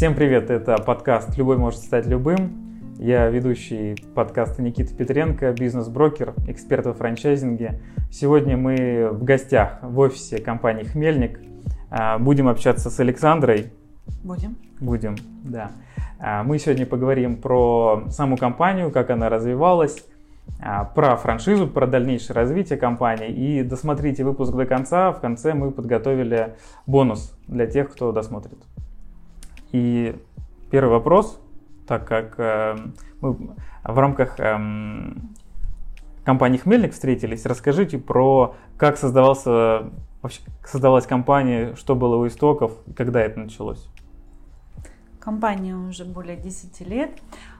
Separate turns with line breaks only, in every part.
Всем привет, это подкаст «Любой может стать любым». Я ведущий подкаста Никита Петренко, бизнес-брокер, эксперт во франчайзинге. Сегодня мы в гостях в офисе компании «Хмельник». А, будем общаться с Александрой.
Будем.
Будем, да. А, мы сегодня поговорим про саму компанию, как она развивалась, а, про франшизу, про дальнейшее развитие компании. И досмотрите выпуск до конца. В конце мы подготовили бонус для тех, кто досмотрит. И первый вопрос, так как э, мы в рамках э, компании Хмельник встретились, расскажите про как создавался, вообще, создавалась компания, что было у истоков, когда это началось.
Компания уже более 10 лет.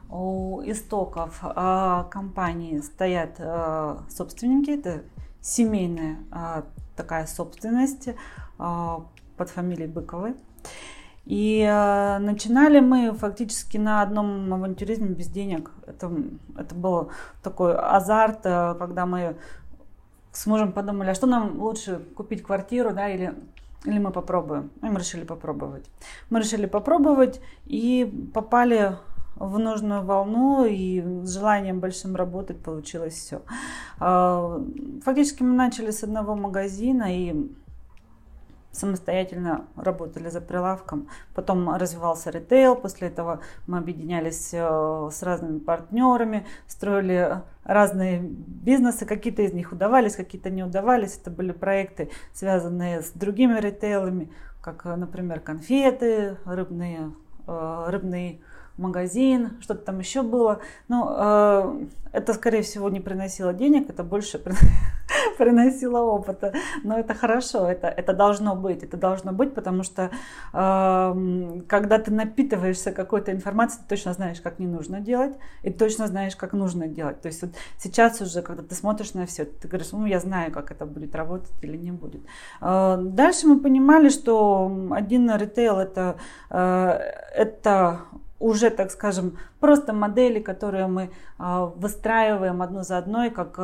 У истоков э, компании стоят э, собственники, это семейная э, такая собственность э, под фамилией Быковой. И э, начинали мы фактически на одном авантюризме без денег. Это, это был такой азарт, э, когда мы с мужем подумали, а что нам лучше купить квартиру, да, или, или мы попробуем. И мы решили попробовать. Мы решили попробовать и попали в нужную волну и с желанием большим работать получилось все. Э, фактически мы начали с одного магазина и самостоятельно работали за прилавком. Потом развивался ритейл, после этого мы объединялись э, с разными партнерами, строили разные бизнесы, какие-то из них удавались, какие-то не удавались. Это были проекты, связанные с другими ритейлами, как, э, например, конфеты, рыбные, э, рыбный магазин, что-то там еще было. Но это, скорее всего, не приносило денег, это больше приносила опыта. Но это хорошо, это, это должно быть, это должно быть, потому что э, когда ты напитываешься какой-то информацией, ты точно знаешь, как не нужно делать, и точно знаешь, как нужно делать. То есть вот сейчас уже, когда ты смотришь на все, ты говоришь, ну я знаю, как это будет работать или не будет. Э, дальше мы понимали, что один ритейл это, э, это уже, так скажем, просто модели, которые мы э, выстраиваем одну за одной, как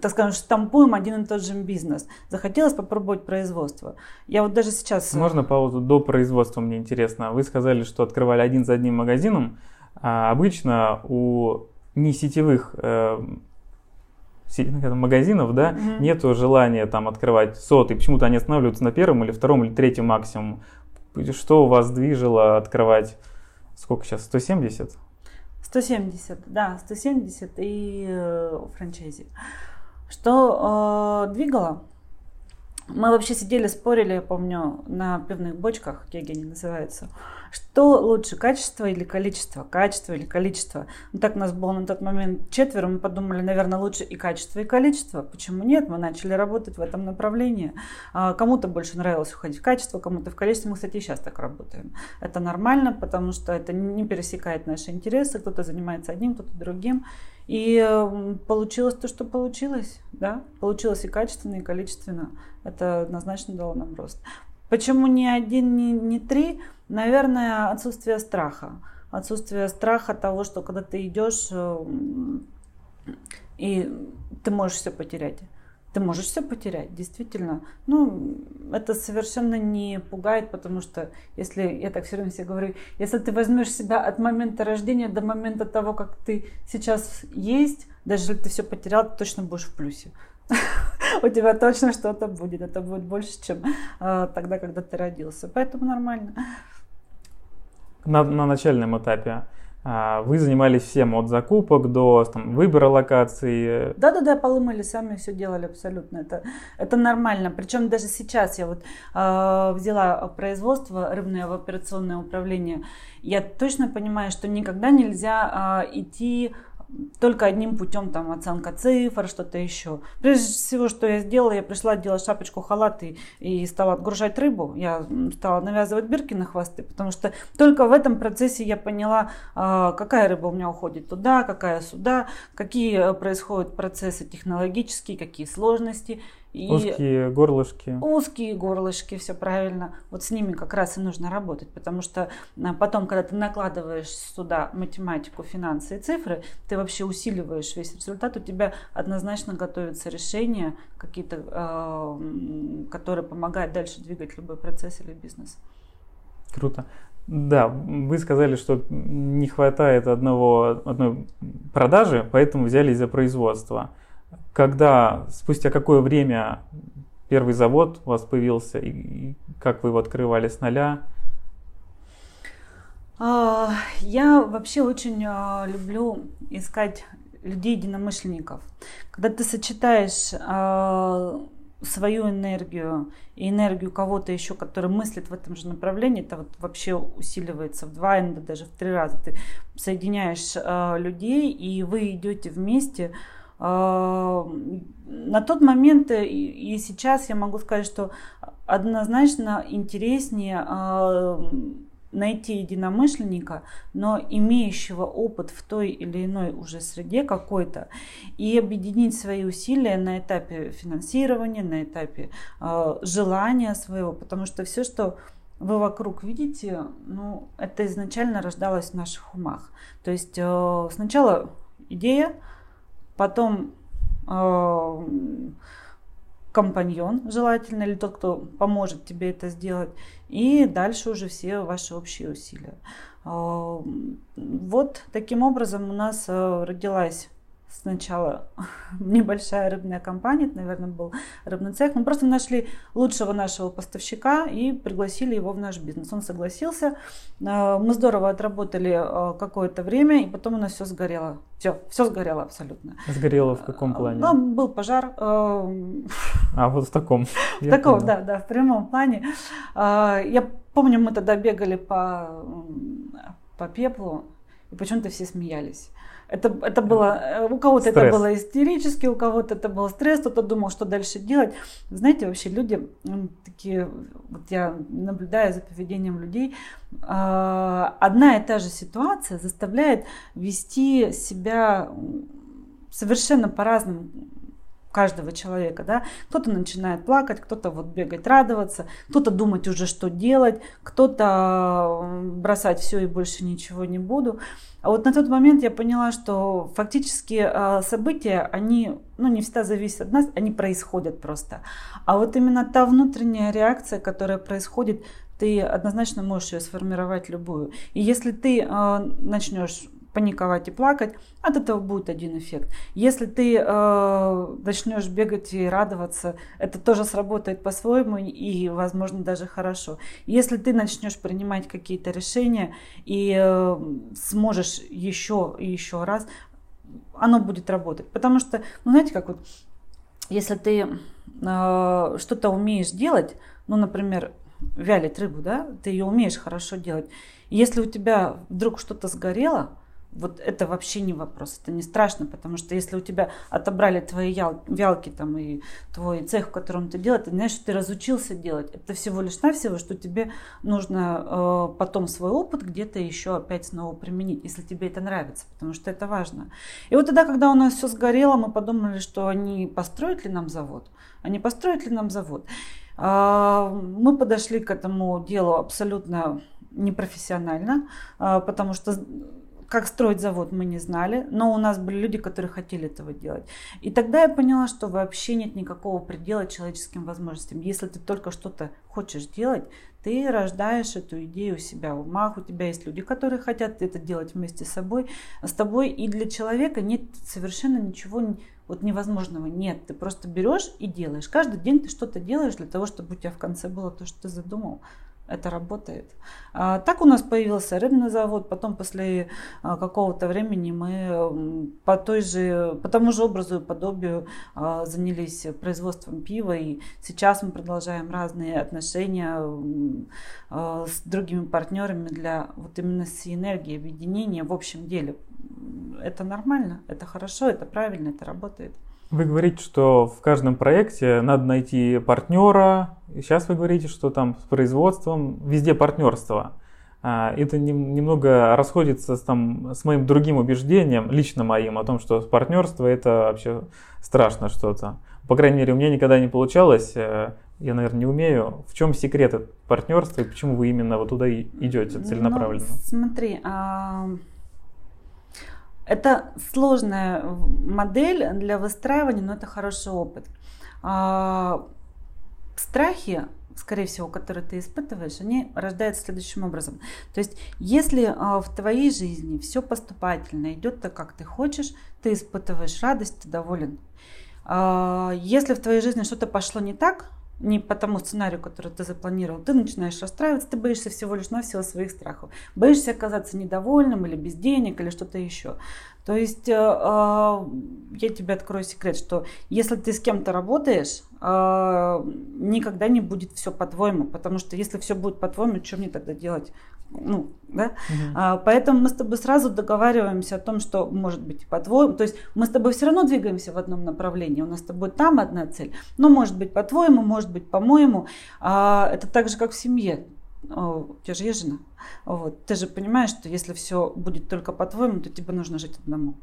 так скажем, штампуем один и тот же бизнес. Захотелось попробовать производство. Я вот даже сейчас...
Э, Можно паузу до производства, мне интересно. Вы сказали, что открывали один за одним магазином. А обычно у не сетевых э, ну, магазинов, да, mm-hmm. нету желания там открывать сотый. Почему-то они останавливаются на первом или втором или третьем максимум. Что у вас движило открывать, сколько сейчас, 170?
170, да, 170 и э, франчайзи. Что э, двигало? Мы вообще сидели, спорили, я помню, на пивных бочках, кеги они называются. Что лучше, качество или количество? Качество или количество? Ну, так нас было на тот момент четверо, мы подумали, наверное, лучше и качество, и количество. Почему нет? Мы начали работать в этом направлении. А, кому-то больше нравилось уходить в качество, кому-то в количество. Мы, кстати, и сейчас так работаем. Это нормально, потому что это не пересекает наши интересы. Кто-то занимается одним, кто-то другим. И получилось то, что получилось. Да? Получилось и качественно, и количественно. Это однозначно дало нам рост. Почему ни один, ни, ни три? Наверное, отсутствие страха. Отсутствие страха того, что когда ты идешь, э, и ты можешь все потерять. Ты можешь все потерять, действительно. Ну, это совершенно не пугает, потому что если, я так все время себе говорю, если ты возьмешь себя от момента рождения до момента того, как ты сейчас есть, даже если ты все потерял, ты точно будешь в плюсе. у тебя точно что-то будет. Это будет больше, чем э, тогда, когда ты родился. Поэтому нормально.
На, на начальном этапе а, вы занимались всем от закупок до там, выбора локации.
Да-да-да, полы мыли сами, все делали абсолютно. Это, это нормально. Причем даже сейчас я вот э, взяла производство рыбное в операционное управление. Я точно понимаю, что никогда нельзя э, идти только одним путем, там, оценка цифр, что-то еще. Прежде всего, что я сделала, я пришла делать шапочку, халат и, и стала отгружать рыбу. Я стала навязывать бирки на хвосты, потому что только в этом процессе я поняла, а, какая рыба у меня уходит туда, какая сюда, какие происходят процессы технологические, какие сложности.
И узкие горлышки.
Узкие горлышки, все правильно. Вот с ними как раз и нужно работать, потому что а, потом, когда ты накладываешь сюда математику, финансы и цифры, ты вообще усиливаешь весь результат, у тебя однозначно готовятся решения какие-то, э, которые помогают дальше двигать любой процесс или бизнес.
Круто. Да, вы сказали, что не хватает одного, одной продажи, поэтому взялись за производство. Когда, спустя какое время первый завод у вас появился, и как вы его открывали с нуля?
А, я вообще очень а, люблю искать людей-единомышленников. Когда ты сочетаешь а, свою энергию и энергию кого-то еще, который мыслит в этом же направлении, это вот вообще усиливается в два, иногда даже в три раза. Ты соединяешь людей, и вы идете вместе. На тот момент и, и сейчас я могу сказать, что однозначно интереснее э, найти единомышленника, но имеющего опыт в той или иной уже среде какой-то, и объединить свои усилия на этапе финансирования, на этапе э, желания своего, потому что все, что вы вокруг видите, ну, это изначально рождалось в наших умах. То есть э, сначала идея, потом э, компаньон желательно, или тот, кто поможет тебе это сделать, и дальше уже все ваши общие усилия. А, вот таким образом у нас э, родилась сначала небольшая рыбная компания, это, наверное, был рыбный цех. Мы просто нашли лучшего нашего поставщика и пригласили его в наш бизнес. Он согласился. А, мы здорово отработали а, какое-то время, и потом у нас все сгорело. Все, все сгорело абсолютно.
Сгорело в каком плане?
Ну, был пожар. А,
а вот в таком.
В таком, да, да, в прямом плане. Я помню, мы тогда бегали по, по пеплу, и почему-то все смеялись. Это, это было, э, у кого-то это было истерически, у кого-то это был стресс, кто-то думал, что дальше делать. Знаете, вообще люди такие, вот я наблюдаю за поведением людей, а, одна и та же ситуация заставляет вести себя совершенно по-разному каждого человека, да, кто-то начинает плакать, кто-то вот бегать, радоваться, кто-то думать уже, что делать, кто-то бросать все и больше ничего не буду. А вот на тот момент я поняла, что фактически а, события, они ну, не всегда зависят от нас, они происходят просто. А вот именно та внутренняя реакция, которая происходит, ты однозначно можешь ее сформировать любую. И если ты э, начнешь паниковать и плакать, от этого будет один эффект. Если ты э, начнешь бегать и радоваться, это тоже сработает по-своему и, возможно, даже хорошо. Если ты начнешь принимать какие-то решения и э, сможешь еще и еще раз, оно будет работать. Потому что, ну, знаете, как вот, если ты э, что-то умеешь делать, ну, например, вялить рыбу, да, ты ее умеешь хорошо делать. Если у тебя вдруг что-то сгорело, вот это вообще не вопрос, это не страшно, потому что если у тебя отобрали твои вялки там и твой цех, в котором ты делаешь, ты знаешь, что ты разучился делать. Это всего лишь навсего, что тебе нужно э, потом свой опыт где-то еще опять снова применить, если тебе это нравится, потому что это важно. И вот тогда, когда у нас все сгорело, мы подумали, что они построят ли нам завод, они построят ли нам завод. Э, мы подошли к этому делу абсолютно непрофессионально, э, потому что как строить завод, мы не знали, но у нас были люди, которые хотели этого делать. И тогда я поняла, что вообще нет никакого предела человеческим возможностям. Если ты только что-то хочешь делать, ты рождаешь эту идею у себя в умах, у тебя есть люди, которые хотят это делать вместе с собой, с тобой, и для человека нет совершенно ничего вот невозможного. Нет, ты просто берешь и делаешь. Каждый день ты что-то делаешь для того, чтобы у тебя в конце было то, что ты задумал это работает. А, так у нас появился рыбный завод, потом после а, какого-то времени мы по, той же, по тому же образу и подобию а, занялись производством пива, и сейчас мы продолжаем разные отношения с другими партнерами для вот именно синергии, объединения в общем деле. Это нормально, это хорошо, это правильно, это работает.
Вы говорите, что в каждом проекте надо найти партнера. Сейчас вы говорите, что там с производством везде партнерство. а, это немного расходится с, там, с моим другим убеждением, лично моим, о том, что партнерство это вообще страшно что-то. По крайней мере, у меня никогда не получалось, э, я, наверное, не умею. В чем секрет партнерства и почему вы именно вот туда идете целенаправленно? Ну,
смотри, а... это сложная модель для выстраивания, но это хороший опыт. А... Страхи скорее всего, которые ты испытываешь, они рождаются следующим образом. То есть, если а, в твоей жизни все поступательно идет так, как ты хочешь, ты испытываешь радость, ты доволен. А, если в твоей жизни что-то пошло не так, не по тому сценарию, который ты запланировал, ты начинаешь расстраиваться, ты боишься всего лишь навсего своих страхов. Боишься оказаться недовольным или без денег или что-то еще. То есть э, э, я тебе открою секрет, что если ты с кем-то работаешь, э, никогда не будет все по-твоему, потому что если все будет по-твоему, что мне тогда делать? Ну, да? Угу. А, поэтому мы с тобой сразу договариваемся о том, что может быть по-твоему. То есть мы с тобой все равно двигаемся в одном направлении. У нас с тобой там одна цель. Но может быть по-твоему, может быть по-моему. А, это так же, как в семье у тебя же есть жена. Вот. Ты же понимаешь, что если все будет только по-твоему, то тебе нужно жить одному.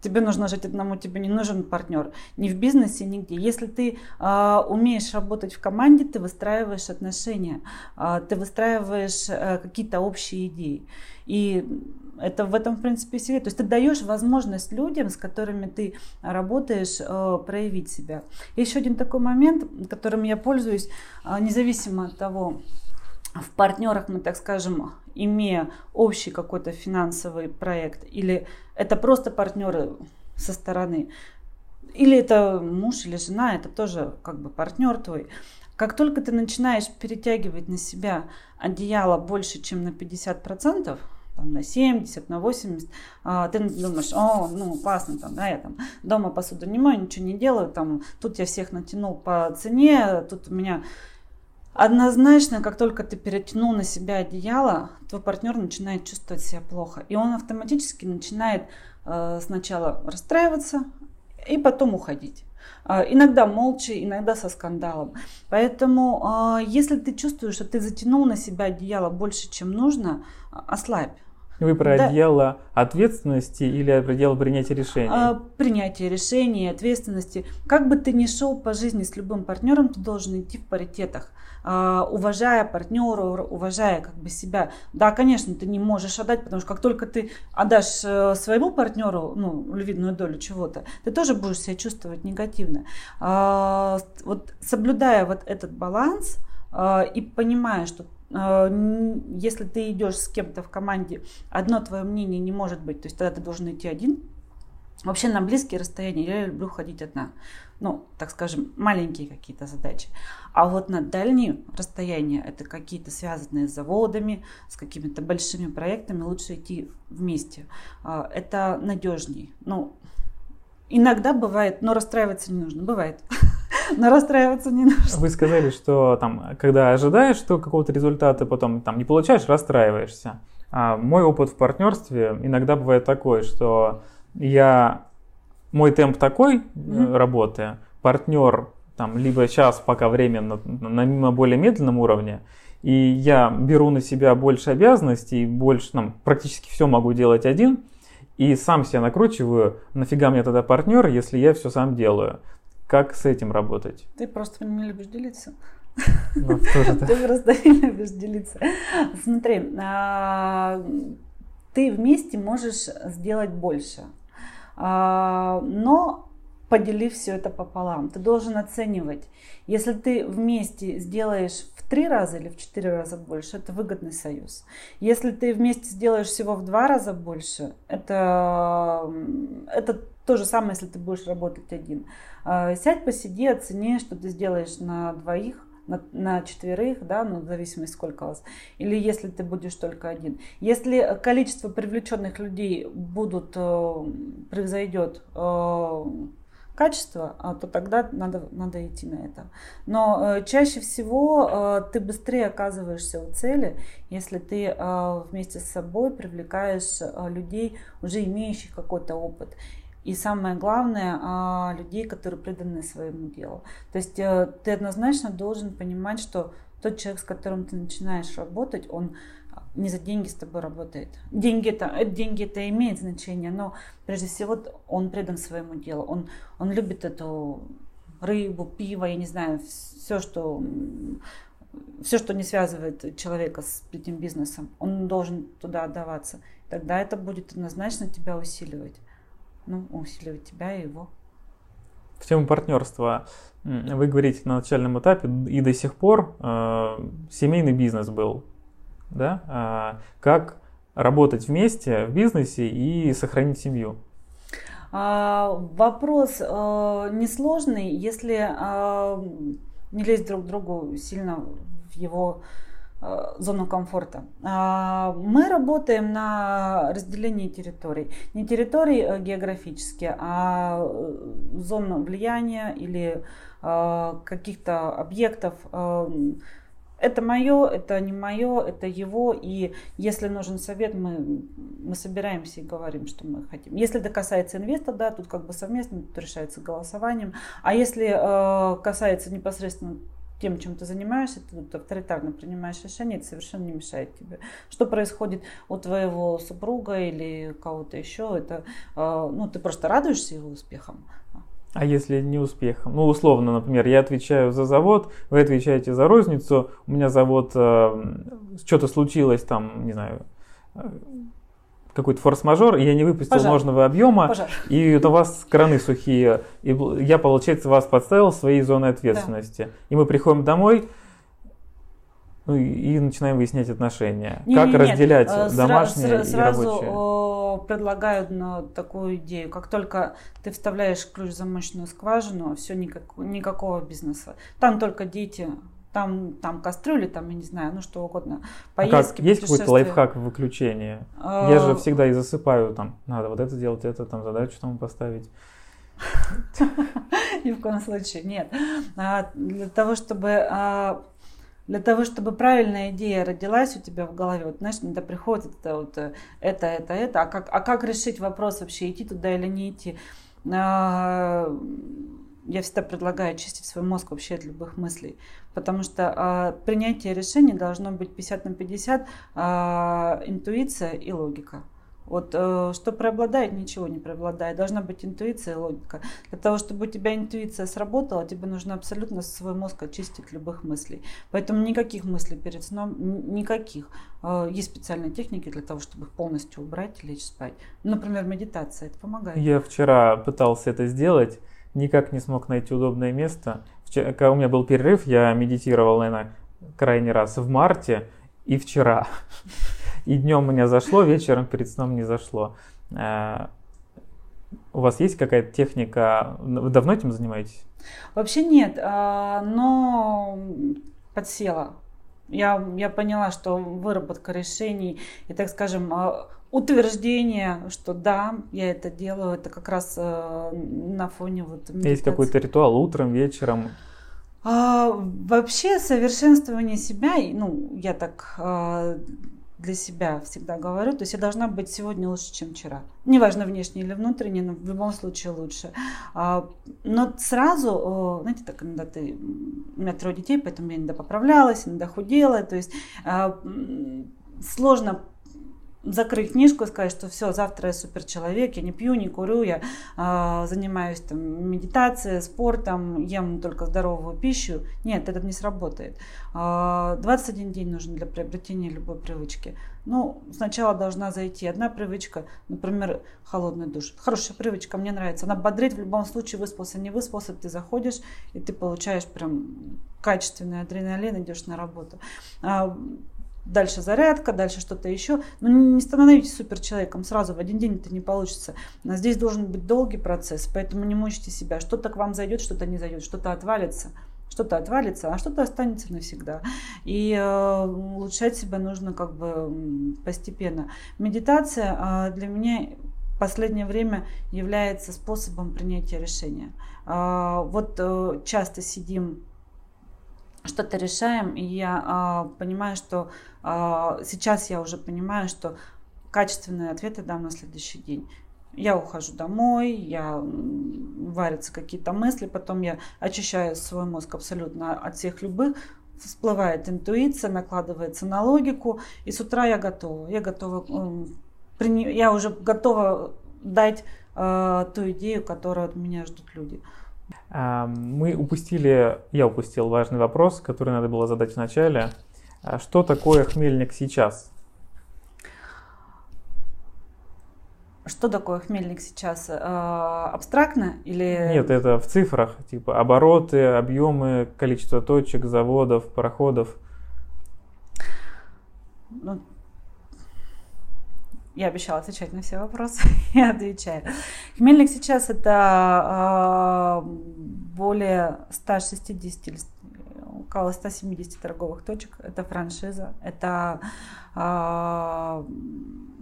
Тебе нужно жить одному, тебе не нужен партнер. Ни в бизнесе, нигде. Если ты э, умеешь работать в команде, ты выстраиваешь отношения, э, ты выстраиваешь э, какие-то общие идеи. И это в этом, в принципе, секрет. То есть ты даешь возможность людям, с которыми ты работаешь, э, проявить себя. Еще один такой момент, которым я пользуюсь, э, независимо от того, в партнерах мы, так скажем, имея общий какой-то финансовый проект, или это просто партнеры со стороны, или это муж или жена, это тоже как бы партнер твой. Как только ты начинаешь перетягивать на себя одеяло больше, чем на 50%, там, на 70, на 80, а, ты думаешь, о, ну, классно, там, да, я там дома посуду не мою, ничего не делаю, там, тут я всех натянул по цене, тут у меня Однозначно, как только ты перетянул на себя одеяло, твой партнер начинает чувствовать себя плохо. И он автоматически начинает э, сначала расстраиваться и потом уходить. Э, иногда молча, иногда со скандалом. Поэтому, э, если ты чувствуешь, что ты затянул на себя одеяло больше, чем нужно, ослабь.
Вы про да. отдел ответственности или отдел принятия решений? А,
принятие решений, ответственности. Как бы ты ни шел по жизни с любым партнером, ты должен идти в паритетах, а, уважая партнера, уважая как бы себя. Да, конечно, ты не можешь отдать, потому что как только ты отдашь э, своему партнеру ну, львиную долю чего-то, ты тоже будешь себя чувствовать негативно. А, вот соблюдая вот этот баланс а, и понимая, что если ты идешь с кем-то в команде, одно твое мнение не может быть, то есть тогда ты должен идти один. Вообще на близкие расстояния я люблю ходить одна. Ну, так скажем, маленькие какие-то задачи. А вот на дальние расстояния, это какие-то связанные с заводами, с какими-то большими проектами, лучше идти вместе. А, это надежней. Ну, иногда бывает, но расстраиваться не нужно. Бывает. но расстраиваться не нужно.
Вы сказали, что там, когда ожидаешь что какого-то результата, потом там не получаешь, расстраиваешься. А мой опыт в партнерстве иногда бывает такой, что я мой темп такой mm-hmm. работы, партнер там либо сейчас пока временно на, на более медленном уровне, и я беру на себя больше обязанностей, больше, ну, практически все могу делать один, и сам себя накручиваю, нафига мне тогда партнер, если я все сам делаю. Как с этим работать?
Ты просто не любишь делиться. Ну, ты просто не любишь делиться. Смотри, а, ты вместе можешь сделать больше. А, но поделив все это пополам. Ты должен оценивать. Если ты вместе сделаешь в три раза или в четыре раза больше, это выгодный союз. Если ты вместе сделаешь всего в два раза больше, это, это то же самое, если ты будешь работать один. А, сядь, посиди, оцени, что ты сделаешь на двоих, на, на четверых, да, ну, в зависимости сколько вас, или если ты будешь только один. Если количество привлеченных людей будут, э, превзойдет э, качество, а, то тогда надо, надо идти на это. Но э, чаще всего ты быстрее оказываешься у цели, если ты вместе с собой привлекаешь людей, уже имеющих какой-то опыт. И самое главное, а, людей, которые преданы своему делу. То есть э, ты однозначно должен понимать, что тот человек, с которым ты начинаешь работать, он не за деньги с тобой работает. Деньги это, э, деньги это имеет значение, но прежде всего он предан своему делу. Он, он любит эту рыбу, пиво, я не знаю, все, что все, что не связывает человека с этим бизнесом, он должен туда отдаваться. Тогда это будет однозначно тебя усиливать. Ну, усиливать тебя и его.
В тему партнерства вы говорите на начальном этапе и до сих пор э, семейный бизнес был, да? А как работать вместе в бизнесе и сохранить семью?
А, вопрос э, несложный, если э, не лезть друг к другу сильно в его э, зону комфорта. А, мы работаем на разделении территорий. Не территорий э, географически, а э, зон влияния или каких-то объектов это мое, это не мое, это его. И если нужен совет, мы, мы собираемся и говорим, что мы хотим. Если это касается инвестора, да, тут как бы совместно, тут решается голосованием. А если э, касается непосредственно тем, чем ты занимаешься, ты тут авторитарно принимаешь решение, это совершенно не мешает тебе. Что происходит у твоего супруга или кого-то еще, это, э, ну, ты просто радуешься его успехам,
а если не успехом? Ну, условно, например, я отвечаю за завод, вы отвечаете за розницу, у меня завод, э, что-то случилось там, не знаю, э, какой-то форс-мажор, и я не выпустил Пожар. нужного объема, Пожар. и у вас краны сухие, и я, получается, вас подставил в своей зоны ответственности. Да. И мы приходим домой, ну, и начинаем выяснять отношения. Не, как не, разделять нет. Э, домашнее Сра- и рабочее?
Сразу предлагают на такую идею. Как только ты вставляешь ключ в замочную скважину, все, никак, никакого бизнеса. Там только дети, там, там кастрюли, там, я не знаю, ну что угодно.
Поездки, а как? Есть какой-то лайфхак в выключении? А... Я же всегда и засыпаю, там, надо вот это сделать, это, там, задачу там поставить.
Ни в коем случае, нет. А, для того, чтобы а, для того, чтобы правильная идея родилась у тебя в голове, вот знаешь, иногда приходит это, вот, э, это, это, это, а как, а как решить вопрос вообще, идти туда или не идти? А, я всегда предлагаю очистить свой мозг вообще от любых мыслей, потому что а, принятие решений должно быть 50 на 50, а, интуиция и логика. Вот э, что преобладает, ничего не преобладает. Должна быть интуиция и логика. Для того, чтобы у тебя интуиция сработала, тебе нужно абсолютно свой мозг очистить любых мыслей. Поэтому никаких мыслей перед сном, никаких. Э, есть специальные техники для того, чтобы их полностью убрать и лечь спать. Например, медитация, это помогает.
Я вчера пытался это сделать, никак не смог найти удобное место. Когда у меня был перерыв, я медитировал, наверное, крайний раз в марте и вчера. И днем меня зашло, вечером перед сном не зашло. Э, у вас есть какая-то техника? Вы давно этим занимаетесь?
Вообще нет, а, но подсела. Я, я поняла, что выработка решений и, так скажем, а, утверждение, что да, я это делаю, это как раз э, на фоне вот
медитации. Есть какой-то ритуал утром, вечером?
А, вообще совершенствование себя, ну, я так а, для себя всегда говорю. То есть я должна быть сегодня лучше, чем вчера. Неважно, внешне или внутренне, но в любом случае лучше. А, но сразу, знаете, так, когда ты... У меня трое детей, поэтому я иногда поправлялась, иногда худела. То есть а, сложно закрыть книжку и сказать, что все, завтра я супер человек, я не пью, не курю, я э, занимаюсь там, медитацией, спортом, ем только здоровую пищу. Нет, это не сработает. Э, а, 21 день нужен для приобретения любой привычки. Ну, сначала должна зайти одна привычка, например, холодный душ. Хорошая привычка, мне нравится. Она бодрит в любом случае, выспался, не выспался, ты заходишь, и ты получаешь прям качественный адреналин, идешь на работу. А, дальше зарядка, дальше что-то еще. Но не становитесь суперчеловеком сразу, в один день это не получится. Но здесь должен быть долгий процесс, поэтому не мучите себя. Что-то к вам зайдет, что-то не зайдет, что-то отвалится что-то отвалится, а что-то останется навсегда. И э, улучшать себя нужно как бы постепенно. Медитация э, для меня в последнее время является способом принятия решения. Э, вот э, часто сидим что-то решаем, и я э, понимаю, что э, сейчас я уже понимаю, что качественные ответы дам на следующий день. Я ухожу домой, я варятся какие-то мысли, потом я очищаю свой мозг абсолютно от всех любых всплывает интуиция, накладывается на логику, и с утра я готова. Я готова, я уже готова дать э, ту идею, которую от меня ждут люди.
Мы упустили, я упустил важный вопрос, который надо было задать вначале. А что такое хмельник сейчас?
Что такое хмельник сейчас? Э, абстрактно или...
Нет, это в цифрах, типа обороты, объемы, количество точек, заводов, пароходов.
Ну, я обещала отвечать на все вопросы, я отвечаю. Хмельник сейчас это э, более 160 или около 170 торговых точек. Это франшиза, это э,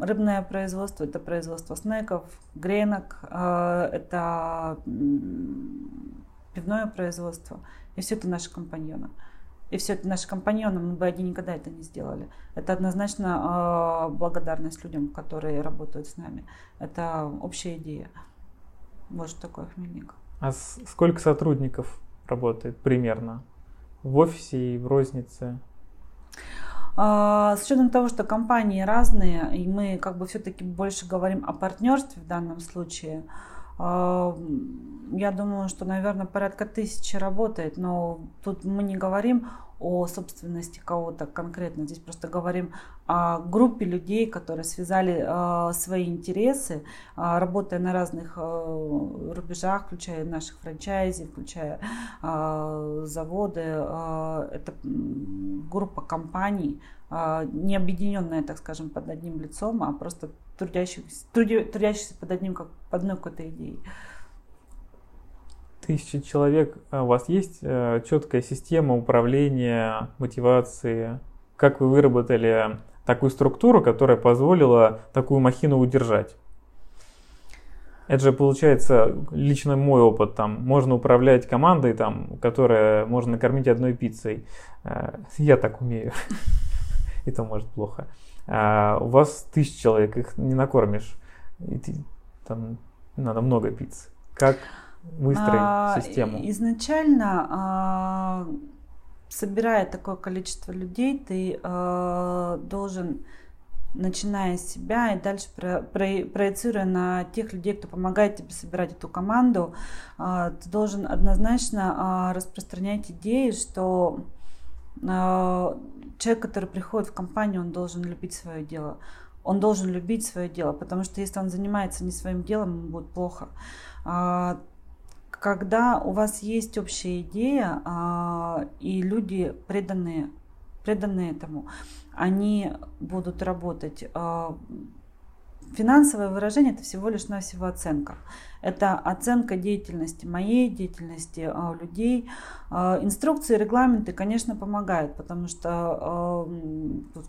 рыбное производство, это производство снеков, гренок, э, это пивное производство. И все это наши компаньоны. И все это наши компаньоны, мы бы одни никогда это не сделали. Это однозначно э, благодарность людям, которые работают с нами. Это общая идея. Вот что такое хмельник.
А сколько сотрудников работает примерно в офисе и в рознице?
А, с учетом того, что компании разные, и мы как бы все-таки больше говорим о партнерстве в данном случае, а, я думаю, что, наверное, порядка тысячи работает, но тут мы не говорим о собственности кого-то конкретно. Здесь просто говорим о группе людей, которые связали э, свои интересы, э, работая на разных э, рубежах, включая наших франчайзи, включая заводы. Это группа компаний, не объединенная, так скажем, под одним лицом, а просто трудящихся, трудящихся под одним, как под одной какой-то идеей
тысячи человек, а у вас есть э, четкая система управления, мотивации? Как вы выработали такую структуру, которая позволила такую махину удержать? Это же получается лично мой опыт. Там можно управлять командой, там, которая можно накормить одной пиццей. Э, я так умею. И то может плохо. А у вас тысяч человек, их не накормишь. И там надо много пицц. Как выстроить а, систему?
Изначально, а, собирая такое количество людей, ты а, должен начиная с себя и дальше про, про, проецируя на тех людей, кто помогает тебе собирать эту команду, а, ты должен однозначно а, распространять идеи, что а, человек, который приходит в компанию, он должен любить свое дело. Он должен любить свое дело, потому что если он занимается не своим делом, ему будет плохо когда у вас есть общая идея, а, и люди преданные, преданные этому, они будут работать. А, финансовое выражение это всего лишь навсего оценка. Это оценка деятельности моей, деятельности а, людей. А, инструкции, регламенты, конечно, помогают, потому что а,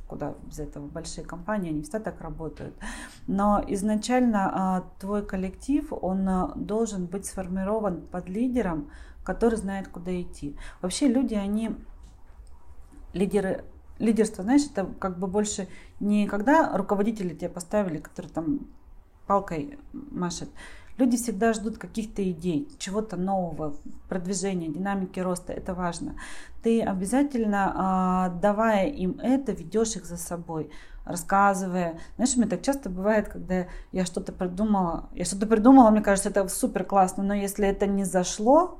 куда без этого большие компании, они всегда так работают. Но изначально твой коллектив, он должен быть сформирован под лидером, который знает, куда идти. Вообще люди, они лидеры лидерство, знаешь, это как бы больше не когда руководители тебя поставили, которые там палкой машет. Люди всегда ждут каких-то идей, чего-то нового, продвижения, динамики роста. Это важно. Ты обязательно, а, давая им это, ведешь их за собой рассказывая. Знаешь, мне так часто бывает, когда я что-то придумала, я что-то придумала, мне кажется, это супер классно, но если это не зашло,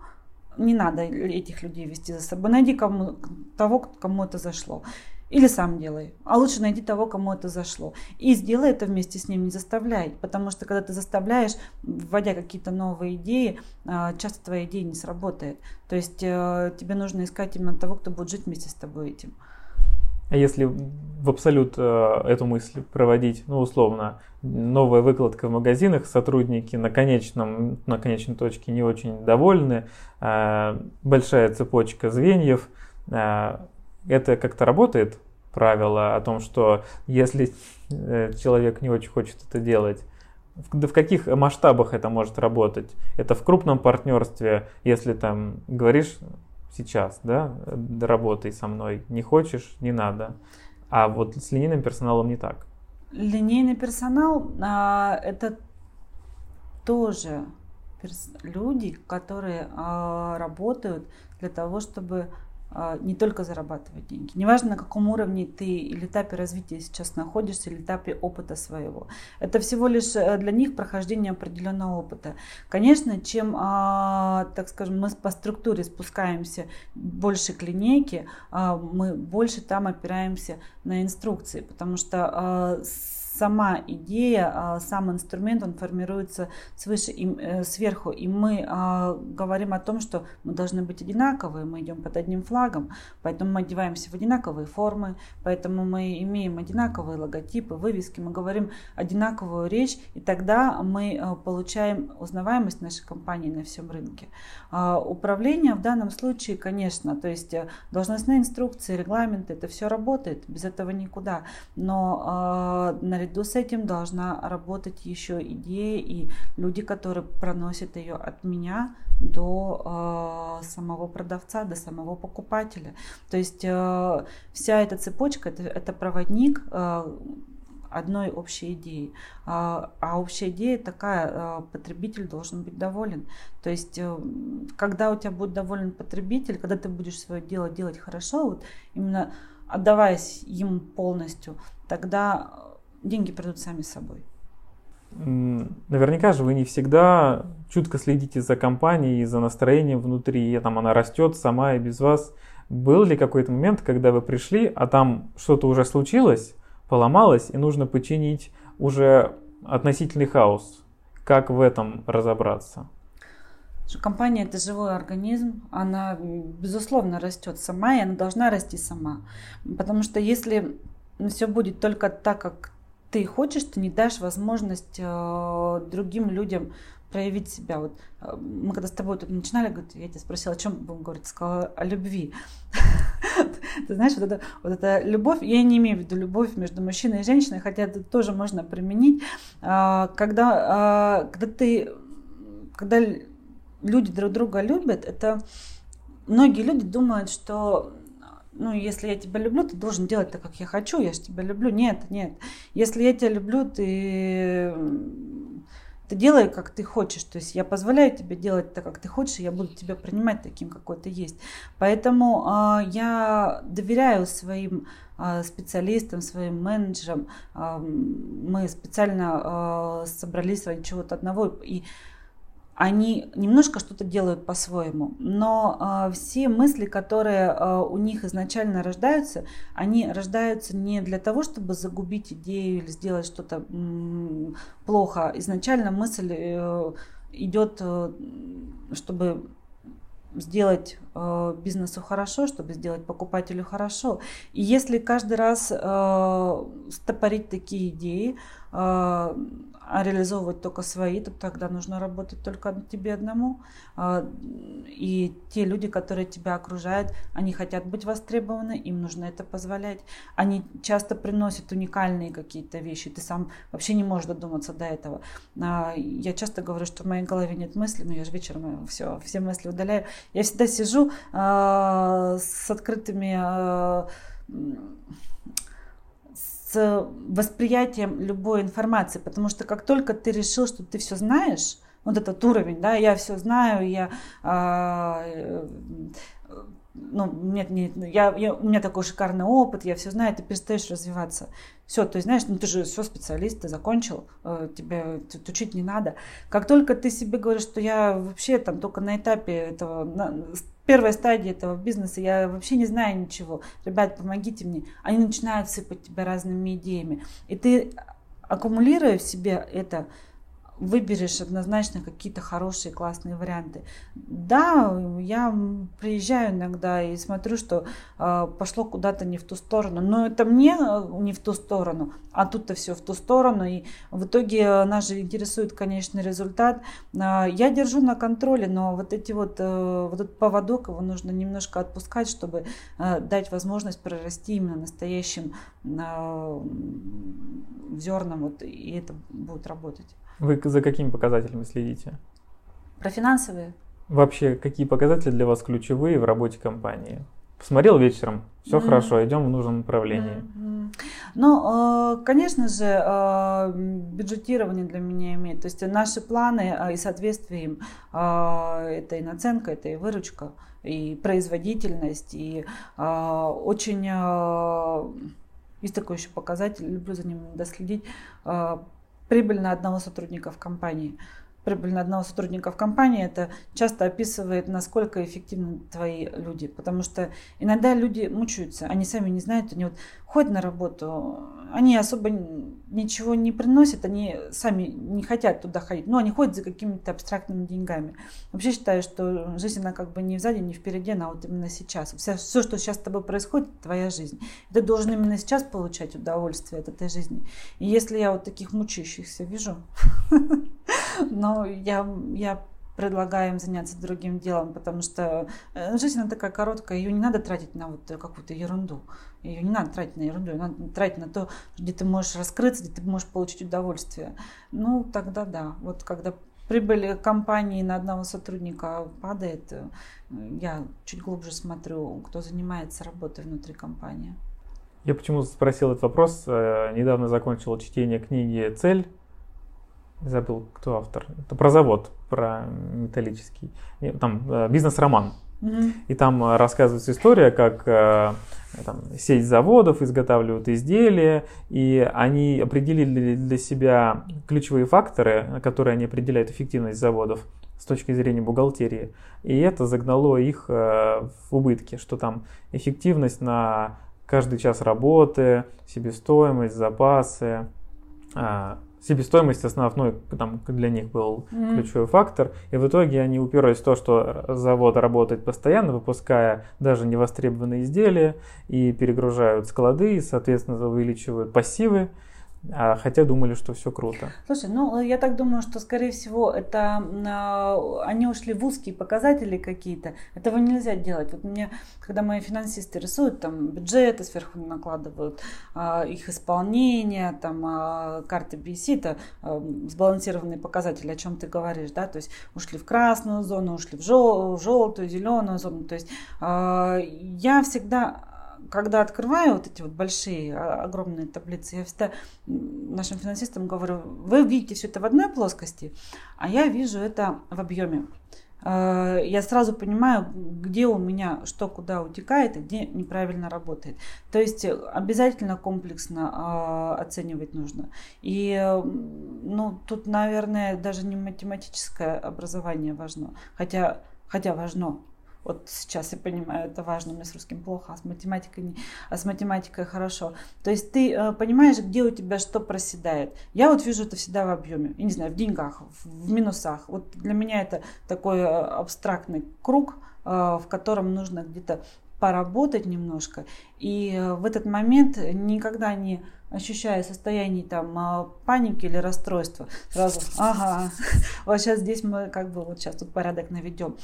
не надо этих людей вести за собой. Найди кому, того, кому это зашло. Или сам делай. А лучше найди того, кому это зашло. И сделай это вместе с ним, не заставляй. Потому что когда ты заставляешь, вводя какие-то новые идеи, а, часто твоя идея не сработает. То есть э, тебе нужно искать именно того, кто будет жить вместе с тобой этим.
А если в абсолют э, эту мысль проводить, ну, условно, новая выкладка в магазинах, сотрудники на, конечном, на конечной точке не очень довольны, э, большая цепочка звеньев, это как-то работает, правило о том, что если э, человек не очень хочет это делать, в каких масштабах это может работать? Это в крупном партнерстве, если там говоришь сейчас, да, работай со мной, не хочешь, не надо. А вот с линейным персоналом не так.
Линейный персонал а, это тоже перс- люди, которые а, работают для того, чтобы не только зарабатывать деньги. Неважно, на каком уровне ты или этапе развития сейчас находишься, или этапе опыта своего. Это всего лишь э, для них прохождение определенного опыта. Конечно, чем, а, так скажем, мы по структуре спускаемся больше к линейке, а, мы больше там опираемся на инструкции, потому что сама идея, а, сам инструмент, он формируется свыше и э, сверху. И мы а, говорим о том, что мы должны быть одинаковые, мы идем под одним флагом, поэтому мы одеваемся в одинаковые формы, поэтому мы имеем одинаковые логотипы, вывески, мы говорим одинаковую речь, и тогда мы э, получаем узнаваемость нашей компании на всем рынке. А, управление в данном случае, конечно, то есть э, должностные инструкции, регламенты, это все работает, без этого никуда. Но наряду с этим должна работать еще идея и люди, которые проносят ее от меня до э, самого продавца, до самого покупателя. То есть э, вся эта цепочка это, это проводник э, одной общей идеи. А, а общая идея такая, э, потребитель должен быть доволен. То есть, э, когда у тебя будет доволен потребитель, когда ты будешь свое дело делать хорошо, вот именно отдаваясь ему полностью, тогда деньги придут сами собой.
Наверняка же вы не всегда чутко следите за компанией, за настроением внутри, и там она растет сама и без вас. Был ли какой-то момент, когда вы пришли, а там что-то уже случилось, поломалось, и нужно починить уже относительный хаос? Как в этом разобраться?
Компания это живой организм, она безусловно растет сама, и она должна расти сама. Потому что если все будет только так, как ты хочешь, ты не дашь возможность э, другим людям проявить себя. Вот э, мы когда с тобой тут начинали, я тебя спросила, о чем будем говорить, сказала о любви. Ты знаешь, вот это, вот эта любовь, я не имею в виду любовь между мужчиной и женщиной, хотя это тоже можно применить, а, когда, а, когда ты, когда люди друг друга любят, это многие люди думают, что ну, если я тебя люблю, ты должен делать так, как я хочу, я же тебя люблю. Нет, нет. Если я тебя люблю, ты, ты делай, как ты хочешь. То есть я позволяю тебе делать так, как ты хочешь, и я буду тебя принимать таким, какой ты есть. Поэтому э, я доверяю своим э, специалистам, своим менеджерам. Э, мы специально э, собрались ради чего-то одного. И они немножко что-то делают по-своему, но э, все мысли, которые э, у них изначально рождаются, они рождаются не для того, чтобы загубить идею или сделать что-то м- плохо. Изначально мысль э, идет, э, чтобы сделать э, бизнесу хорошо, чтобы сделать покупателю хорошо. И если каждый раз э, стопорить такие идеи, э, а реализовывать только свои, то тогда нужно работать только тебе одному. А, и те люди, которые тебя окружают, они хотят быть востребованы, им нужно это позволять. Они часто приносят уникальные какие-то вещи, ты сам вообще не можешь додуматься до этого. А, я часто говорю, что в моей голове нет мыслей, но я же вечером все, все мысли удаляю. Я всегда сижу а, с открытыми с восприятием любой информации, потому что как только ты решил, что ты все знаешь, вот этот уровень, да, я все знаю, я, а, э, ну, нет, нет, я, я, у меня такой шикарный опыт, я все знаю, ты перестаешь развиваться. Все, то есть, знаешь, ну ты же все специалист, ты закончил, э, тебе тут учить не надо. Как только ты себе говоришь, что я вообще там только на этапе этого, на, первой стадии этого бизнеса, я вообще не знаю ничего, ребят, помогите мне, они начинают сыпать тебя разными идеями. И ты аккумулируя в себе это, выберешь однозначно какие-то хорошие, классные варианты. Да, я приезжаю иногда и смотрю, что э, пошло куда-то не в ту сторону, но это мне э, не в ту сторону, а тут-то все в ту сторону, и в итоге нас же интересует конечный результат. Э, я держу на контроле, но вот эти вот, э, вот этот поводок, его нужно немножко отпускать, чтобы э, дать возможность прорасти именно настоящим э, зерном, вот, и это будет работать.
Вы за какими показателями следите?
Про финансовые.
Вообще, какие показатели для вас ключевые в работе компании? Посмотрел вечером, все mm-hmm. хорошо, идем в нужном направлении.
Mm-hmm. Ну, э, конечно же, э, бюджетирование для меня имеет. То есть наши планы э, и соответствие им, это и наценка, это и выручка, и производительность, и очень есть такой еще показатель, люблю за ним доследить, прибыль на одного сотрудника в компании прибыль на одного сотрудника в компании, это часто описывает, насколько эффективны твои люди. Потому что иногда люди мучаются, они сами не знают, они вот ходят на работу, они особо ничего не приносят, они сами не хотят туда ходить, но они ходят за какими-то абстрактными деньгами. Вообще считаю, что жизнь, она как бы не сзади, не впереди, она вот именно сейчас. Все, все, что сейчас с тобой происходит, твоя жизнь. ты должен именно сейчас получать удовольствие от этой жизни. И если я вот таких мучающихся вижу, Но я, я предлагаю им заняться другим делом, потому что э, жизнь она такая короткая, ее не надо тратить на вот какую-то ерунду. Ее не надо тратить на ерунду, ее надо тратить на то, где ты можешь раскрыться, где ты можешь получить удовольствие. Ну, тогда да. Вот когда прибыль компании на одного сотрудника падает, э, я чуть глубже смотрю, кто занимается работой внутри компании.
Я почему спросил этот вопрос. Э, недавно закончил чтение книги «Цель» забыл, кто автор. Это про завод, про металлический. Там э, бизнес-роман. Mm-hmm. И там э, рассказывается история, как э, там, сеть заводов изготавливают изделия, и они определили для себя ключевые факторы, которые они определяют эффективность заводов с точки зрения бухгалтерии. И это загнало их в убытки, что там эффективность на каждый час работы, себестоимость, запасы, а, себестоимость основной там, для них был mm-hmm. ключевой фактор. И в итоге они уперлись в то, что завод работает постоянно, выпуская даже невостребованные изделия и перегружают склады, и, соответственно, увеличивают пассивы хотя думали, что все круто.
Слушай, ну я так думаю, что скорее всего это э, они ушли в узкие показатели какие-то. Этого нельзя делать. Вот мне, когда мои финансисты рисуют там бюджеты сверху накладывают, э, их исполнение, там э, карты BC, это э, сбалансированные показатели, о чем ты говоришь, да, то есть ушли в красную зону, ушли в, жел- в желтую, зеленую зону. То есть э, я всегда когда открываю вот эти вот большие, а, огромные таблицы, я всегда нашим финансистам говорю, вы видите все это в одной плоскости, а я вижу это в объеме. А, я сразу понимаю, где у меня что куда утекает и где неправильно работает. То есть обязательно комплексно а, оценивать нужно. И ну, тут, наверное, даже не математическое образование важно, хотя, хотя важно. Вот сейчас я понимаю, это важно, меня с русским плохо, а с математикой, не, а с математикой хорошо. То есть ты э, понимаешь, где у тебя что проседает. Я вот вижу это всегда в объеме, я не знаю, в деньгах, в, в минусах. Вот для меня это такой э, абстрактный круг, э, в котором нужно где-то поработать немножко. И э, в этот момент никогда не ощущая состояние там а, паники или расстройства, сразу, ага, вот сейчас здесь мы как бы вот сейчас тут порядок наведем.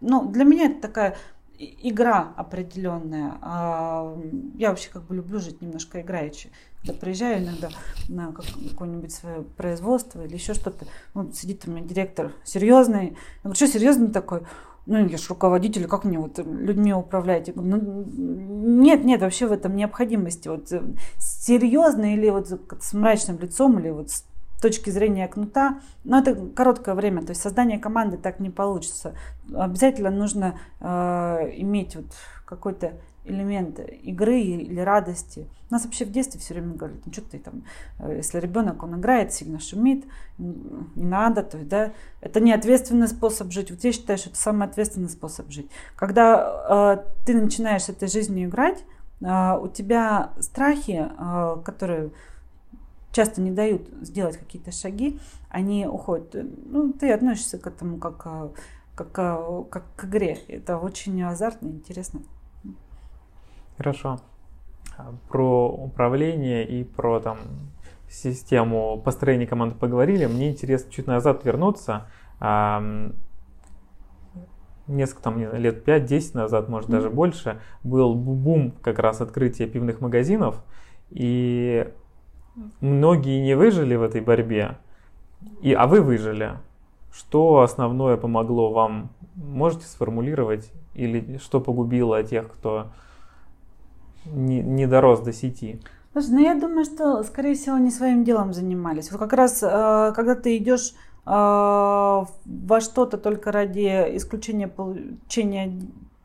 Ну, для меня это такая игра определенная. А, я вообще как бы люблю жить немножко играючи. Когда приезжаю иногда на какое-нибудь свое производство или еще что-то, ну, сидит у меня директор серьезный. Я говорю, что серьезный такой? Ну, я же руководитель, как мне вот людьми управлять? Ну, нет, нет, вообще в этом необходимости. Вот э, серьезно или вот с мрачным лицом, или вот с точки зрения кнута, но это короткое время, то есть создание команды так не получится. Обязательно нужно э, иметь вот какой-то элемент игры или радости. У нас вообще в детстве все время говорят, ну что ты там, э, если ребенок, он играет, сильно шумит, не надо, то есть, да, это не ответственный способ жить. Вот я считаю, что это самый ответственный способ жить. Когда э, ты начинаешь с этой жизнью играть, э, у тебя страхи, э, которые часто не дают сделать какие-то шаги, они уходят. Ну, ты относишься к этому как, э, как, как к игре. Это очень азартно и интересно.
Хорошо. А, про управление и про там систему построения команды поговорили. Мне интересно чуть назад вернуться. Несколько там лет 5-10 назад, может даже больше, был бум как раз открытия пивных магазинов. И многие не выжили в этой борьбе. И, а вы выжили. Что основное помогло вам? Можете сформулировать? Или что погубило тех, кто не, не дорос до сети?
Слушай, ну я думаю, что, скорее всего, они своим делом занимались. Вот как раз, э, когда ты идешь э, во что-то только ради исключения получения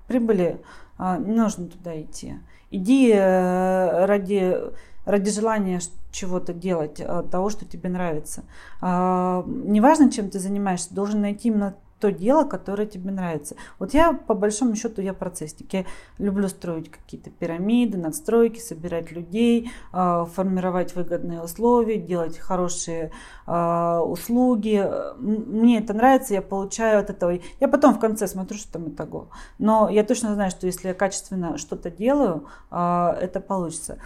прибыли, а, не нужно туда идти. Иди э, ради, ради желания чего-то делать, э, того, что тебе нравится. А, неважно, чем ты занимаешься, должен найти именно то дело, которое тебе нравится. Вот я, по большому счету, я процессник. Я люблю строить какие-то пирамиды, надстройки, собирать людей, а, формировать выгодные условия, делать хорошие а, услуги. Мне это нравится, я получаю от этого. Я потом в конце смотрю, что там итого. Но я точно знаю, что если я качественно что-то делаю, а, это получится.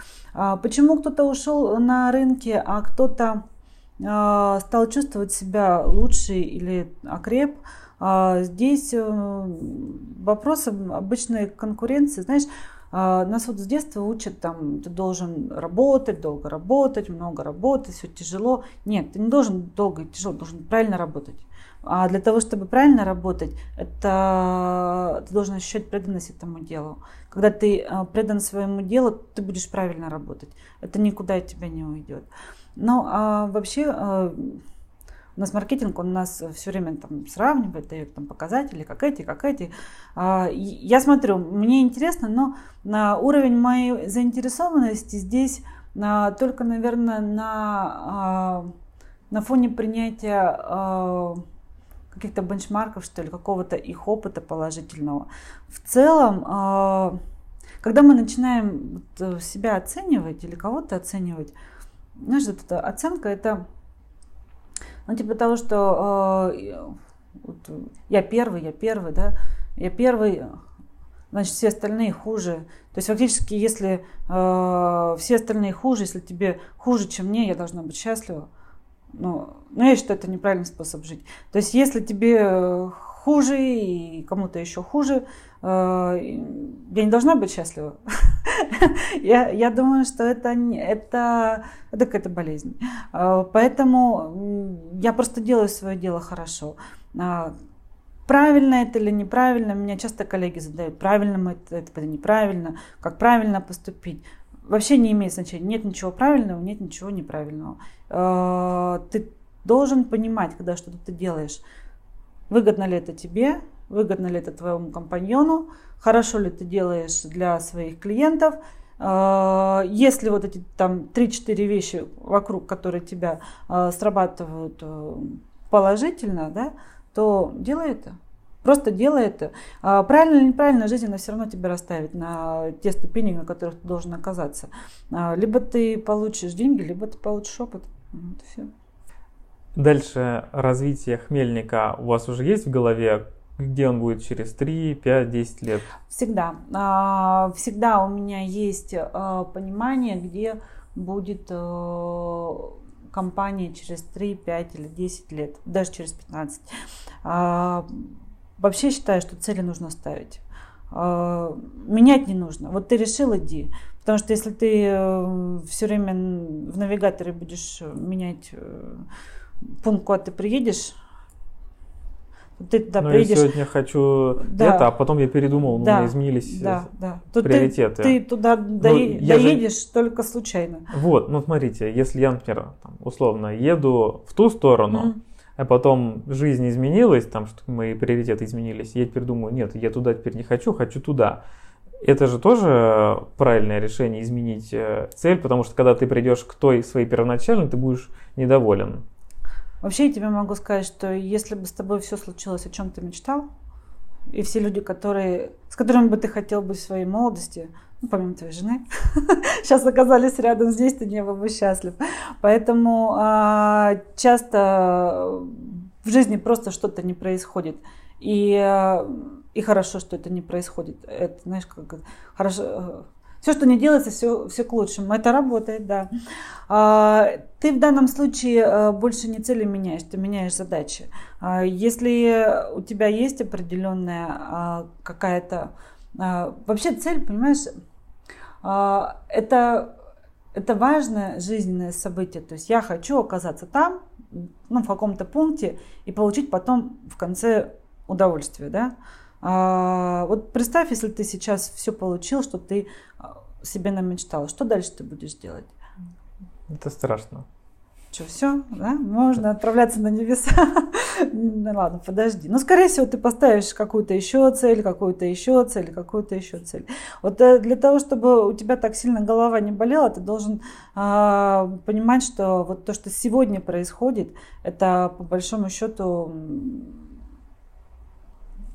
Почему кто-то ушел на рынке, а кто-то стал чувствовать себя лучше или окреп, здесь э, вопрос обычной конкуренции. Знаешь, а, нас вот с детства учат, там, ты должен работать, долго работать, много работать, все тяжело. Нет, ты не должен долго и тяжело, должен правильно работать. А для того, чтобы правильно работать, это ты должен ощущать преданность этому делу. Когда ты э, предан своему делу, ты будешь правильно работать. Это никуда от тебя не уйдет. Но а вообще э, у нас маркетинг, он нас все время там сравнивает, дает там показатели, как эти, как эти. А, я смотрю, мне интересно, но на уровень моей заинтересованности здесь только, наверное, на, а, на фоне принятия каких-то бенчмарков, что ли, какого-то их опыта положительного. В целом, когда мы начинаем себя оценивать или кого-то оценивать, знаешь, эта оценка это ну, типа того, что э, вот, я первый, я первый, да, я первый, значит, все остальные хуже. То есть фактически, если э, все остальные хуже, если тебе хуже, чем мне, я должна быть счастлива. Ну, ну, я считаю, это неправильный способ жить. То есть, если тебе хуже и кому-то еще хуже, э, я не должна быть счастлива. я, я думаю, что это, это, это какая-то болезнь. Э, поэтому я просто делаю свое дело хорошо. А, правильно это или неправильно, меня часто коллеги задают, правильно это, это или неправильно, как правильно поступить. Вообще не имеет значения. Нет ничего правильного, нет ничего неправильного. Э, ты должен понимать, когда что-то ты делаешь, Выгодно ли это тебе, выгодно ли это твоему компаньону, хорошо ли ты делаешь для своих клиентов. А, если вот эти там 3-4 вещи вокруг, которые тебя а, срабатывают э, положительно, да, то делай это. Просто делай это. А, правильно или неправильно, жизнь она все равно тебя расставит на те ступени, на которых ты должен оказаться. Либо ты получишь деньги, либо ты получишь опыт. Вот все.
Дальше развитие хмельника у вас уже есть в голове, где он будет через 3, 5, 10 лет?
Всегда. А, всегда у меня есть а, понимание, где будет э, компания через 3, 5 или 10 лет, даже через 15. А, вообще считаю, что цели нужно ставить. Менять не нужно. Вот ты решил, иди. Потому что если ты э, все время в навигаторе будешь менять э, пункт, куда ты приедешь,
ты туда ну, приедешь. Я сегодня хочу да. это, а потом я передумал, да. у меня изменились
да, да.
Тут приоритеты.
Ты, ты туда ну, доедешь же... только случайно.
Вот, ну смотрите, если я, например, там, условно еду в ту сторону, mm. а потом жизнь изменилась, там, что мои приоритеты изменились, я теперь думаю, нет, я туда теперь не хочу, хочу туда. Это же тоже правильное решение изменить э, цель, потому что когда ты придешь к той своей первоначальной, ты будешь недоволен.
Вообще я тебе могу сказать, что если бы с тобой все случилось, о чем ты мечтал, и все люди, которые, с которыми бы ты хотел быть в своей молодости, ну, помимо твоей жены, сейчас оказались рядом здесь, ты не был бы счастлив. Поэтому а, часто в жизни просто что-то не происходит. И, а, и хорошо, что это не происходит. Это, знаешь, как хорошо, все, что не делается, все, все к лучшему. Это работает, да. А, ты в данном случае а, больше не цели меняешь, ты меняешь задачи. А, если у тебя есть определенная какая-то... Вообще цель, понимаешь, это, это важное жизненное событие. То есть я хочу оказаться там, ну, в каком-то пункте, и получить потом в конце удовольствие, да. А, вот представь, если ты сейчас все получил, что ты а, себе намечтал, что дальше ты будешь делать?
Это страшно.
Что, все, да? Можно отправляться на небеса. Ну ладно, подожди. Ну, скорее всего, ты поставишь какую-то еще цель, какую-то еще цель, какую-то еще цель. Вот э, для того, чтобы у тебя так сильно голова не болела, ты должен э, понимать, что вот то, что сегодня происходит, это по большому счету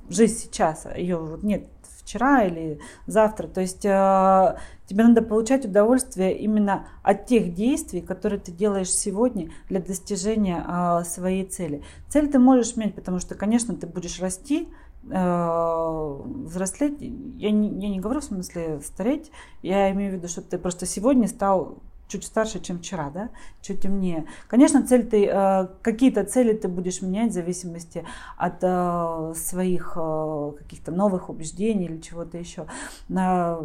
жизнь сейчас. Ее вот нет вчера или завтра. То есть э, тебе надо получать удовольствие именно от тех действий, которые ты делаешь сегодня для достижения э, своей цели. Цель ты можешь менять, потому что, конечно, ты будешь расти, э, взрослеть. Я не, я не говорю в смысле стареть, я имею в виду, что ты просто сегодня стал чуть старше, чем вчера, да, чуть темнее. Конечно, цель ты, э, какие-то цели ты будешь менять в зависимости от э, своих э, каких-то новых убеждений или чего-то еще. Но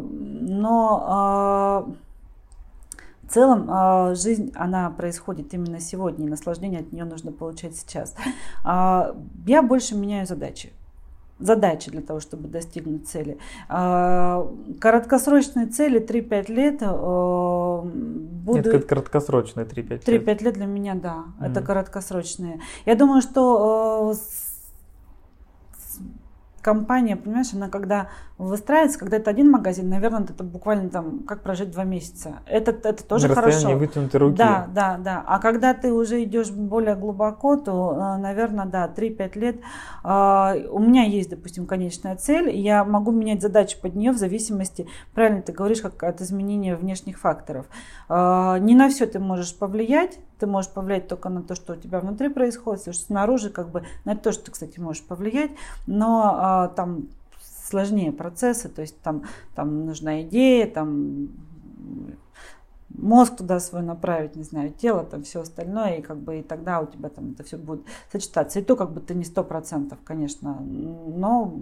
в целом жизнь, она происходит именно сегодня, и наслаждение от нее нужно получать сейчас. Я больше меняю задачи задачи для того, чтобы достигнуть цели. А, короткосрочные цели 3-5 лет
э, буду... Это краткосрочные 3-5 лет.
3-5 лет для меня, да, mm-hmm. это краткосрочные. Я думаю, что э, компания, понимаешь, она когда выстраивается, когда это один магазин, наверное, это буквально там, как прожить два месяца. Это, это тоже На хорошо.
вытянутой руки.
Да, да, да. А когда ты уже идешь более глубоко, то, э, наверное, да, 3-5 лет. А, у меня есть, допустим, конечная цель, и я могу менять задачи под нее в зависимости, правильно ты говоришь, как от изменения внешних факторов. А, не на все ты можешь повлиять, ты можешь повлиять только на то, что у тебя внутри происходит, что снаружи как бы на то, что ты, кстати, можешь повлиять, но там сложнее процессы, то есть там, там нужна идея, там мозг туда свой направить, не знаю, тело, там все остальное, и как бы и тогда у тебя там это все будет сочетаться. И то как бы ты не сто процентов, конечно, но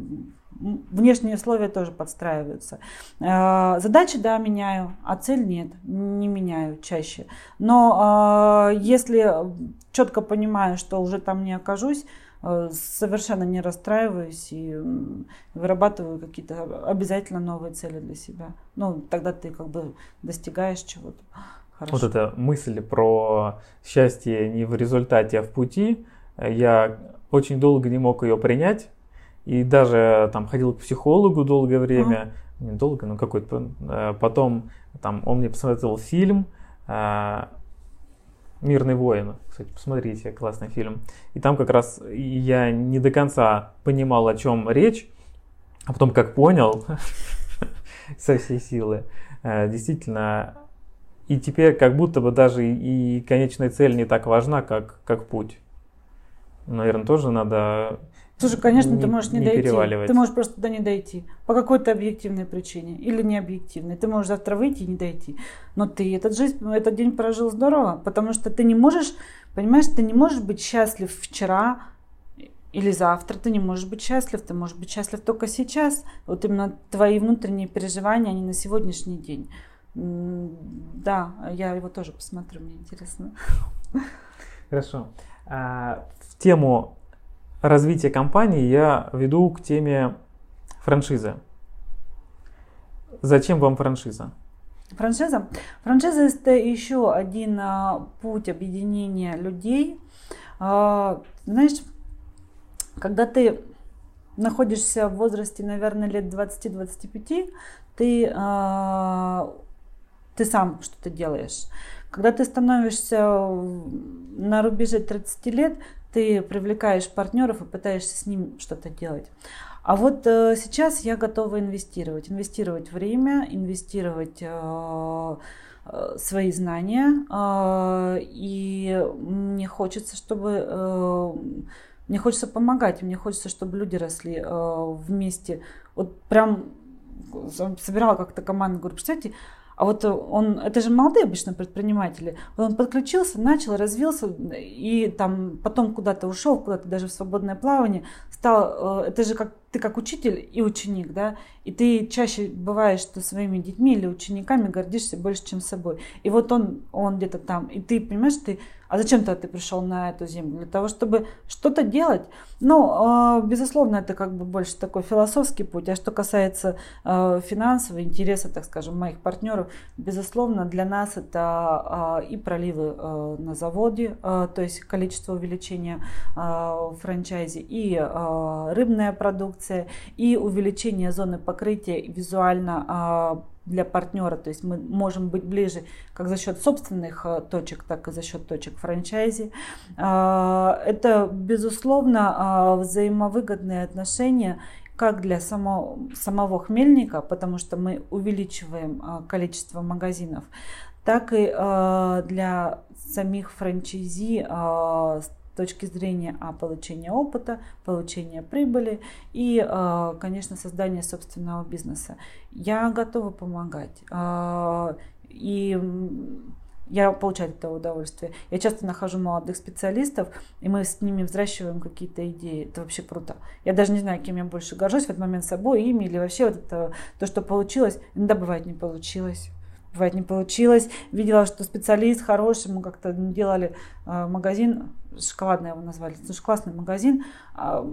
внешние условия тоже подстраиваются. Э, задачи, да, меняю, а цель нет, не меняю чаще. Но э, если четко понимаю, что уже там не окажусь, совершенно не расстраиваюсь и вырабатываю какие-то обязательно новые цели для себя. Ну, тогда ты как бы достигаешь чего-то.
Хорошо. Вот эта мысль про счастье не в результате, а в пути, я очень долго не мог ее принять, и даже там ходил к психологу долгое время, mm-hmm. не долго, но какой-то. Э, потом там он мне посмотрел фильм э, «Мирный воин». Кстати, посмотрите, классный фильм. И там как раз я не до конца понимал, о чем речь, а потом как понял со всей силы. Э, действительно, и теперь как будто бы даже и конечная цель не так важна, как, как путь. Наверное, тоже надо
Слушай, конечно, не, ты можешь не, не дойти. Ты можешь просто туда не дойти. По какой-то объективной причине. Или не объективной. Ты можешь завтра выйти и не дойти. Но ты этот, жизнь, этот день прожил здорово. Потому что ты не можешь, понимаешь, ты не можешь быть счастлив вчера или завтра. Ты не можешь быть счастлив. Ты можешь быть счастлив только сейчас. Вот именно твои внутренние переживания, они на сегодняшний день. Да, я его тоже посмотрю, мне интересно.
Хорошо. А, в тему развития компании я веду к теме франшизы. Зачем вам франшиза?
Франшиза? Франшиза это еще один а, путь объединения людей. А, знаешь, когда ты находишься в возрасте, наверное, лет 20-25, ты, а, ты сам что-то делаешь. Когда ты становишься на рубеже 30 лет, ты привлекаешь партнеров и пытаешься с ним что-то делать. А вот э, сейчас я готова инвестировать. Инвестировать время, инвестировать э, э, свои знания. Э, и мне хочется, чтобы... Э, мне хочется помогать, мне хочется, чтобы люди росли э, вместе. Вот прям собирала как-то команду, говорю, представьте, а вот он, это же молодые обычно предприниматели, он подключился, начал, развился и там потом куда-то ушел, куда-то даже в свободное плавание, стал, э, это же как ты как учитель и ученик, да, и ты чаще бываешь, что своими детьми или учениками гордишься больше, чем собой. И вот он, он где-то там, и ты понимаешь, ты а зачем-то ты пришел на эту землю? Для того, чтобы что-то делать? Ну, а, безусловно, это как бы больше такой философский путь. А что касается а, финансового интереса, так скажем, моих партнеров, безусловно, для нас это а, и проливы на заводе, то есть количество увеличения франчайзи, и рыбная продукция, и увеличение зоны покрытия визуально для партнера, то есть мы можем быть ближе как за счет собственных э, точек, так и за счет точек франчайзи. А, это, безусловно, а, взаимовыгодные отношения как для само, самого хмельника, потому что мы увеличиваем а, количество магазинов, так и для самих франчайзи точки зрения а, получения опыта, получения прибыли и, а, конечно, создания собственного бизнеса. Я готова помогать. А, и я получаю от этого удовольствие. Я часто нахожу молодых специалистов, и мы с ними взращиваем какие-то идеи. Это вообще круто. Я даже не знаю, кем я больше горжусь в этот момент собой, ими или вообще вот это, то, что получилось. Иногда бывает не получилось бывает не получилось. Видела, что специалист хороший, мы как-то делали э, магазин, шоколадный его назвали, слушай, классный магазин, э,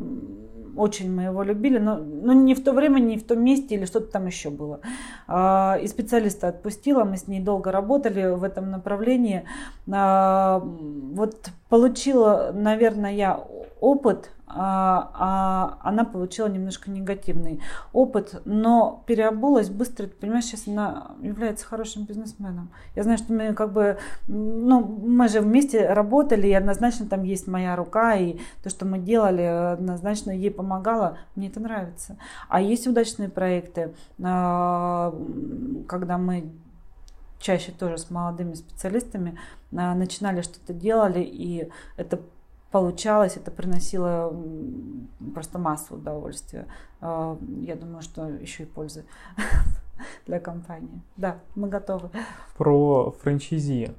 очень мы его любили, но, но не в то время, не в том месте или что-то там еще было. Э, и специалиста отпустила, мы с ней долго работали в этом направлении. Э, вот получила, наверное, я опыт а, а она получила немножко негативный опыт, но переобулась быстро. Ты понимаешь, сейчас она является хорошим бизнесменом. Я знаю, что мы как бы, ну, мы же вместе работали, и однозначно там есть моя рука, и то, что мы делали, однозначно ей помогало. Мне это нравится. А есть удачные проекты, а, когда мы чаще тоже с молодыми специалистами а, начинали что-то делали, и это получалось, это приносило просто массу удовольствия. А, я думаю, что еще и пользы для компании. Да, мы готовы.
Про франчайзи.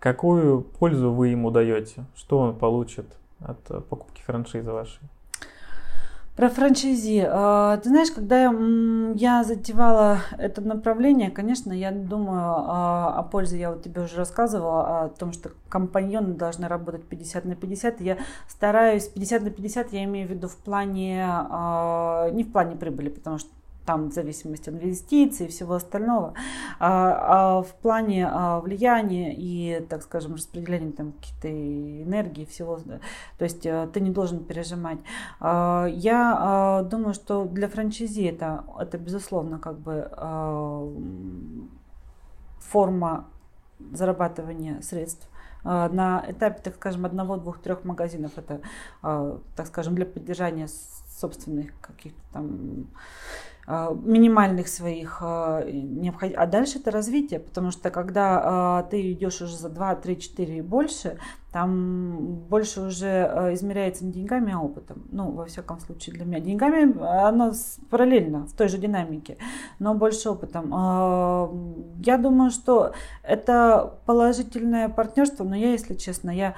Какую пользу вы ему даете? Что он получит от покупки франшизы вашей?
Про франчайзи. А, ты знаешь, когда я затевала это направление, конечно, я думаю а, о пользе. Я вот тебе уже рассказывала о том, что компаньоны должны работать 50 на 50. Я стараюсь 50 на 50, я имею в виду в плане, а, не в плане прибыли, потому что там в зависимости от инвестиций и всего остального, а, а в плане а, влияния и, так скажем, распределения там каких-то энергии, всего, да, то есть а, ты не должен пережимать. А, я а, думаю, что для франчайзи это, это безусловно как бы а, форма зарабатывания средств на этапе, так скажем, одного, двух, трех магазинов. Это, так скажем, для поддержания собственных каких-то там а, минимальных своих а, необходимых. А дальше это развитие, потому что когда а, ты идешь уже за 2, 3, 4 и больше, там больше уже измеряется не деньгами, а опытом. Ну, во всяком случае, для меня. Деньгами оно параллельно, в той же динамике, но больше опытом. Я думаю, что это положительное партнерство, но я, если честно, я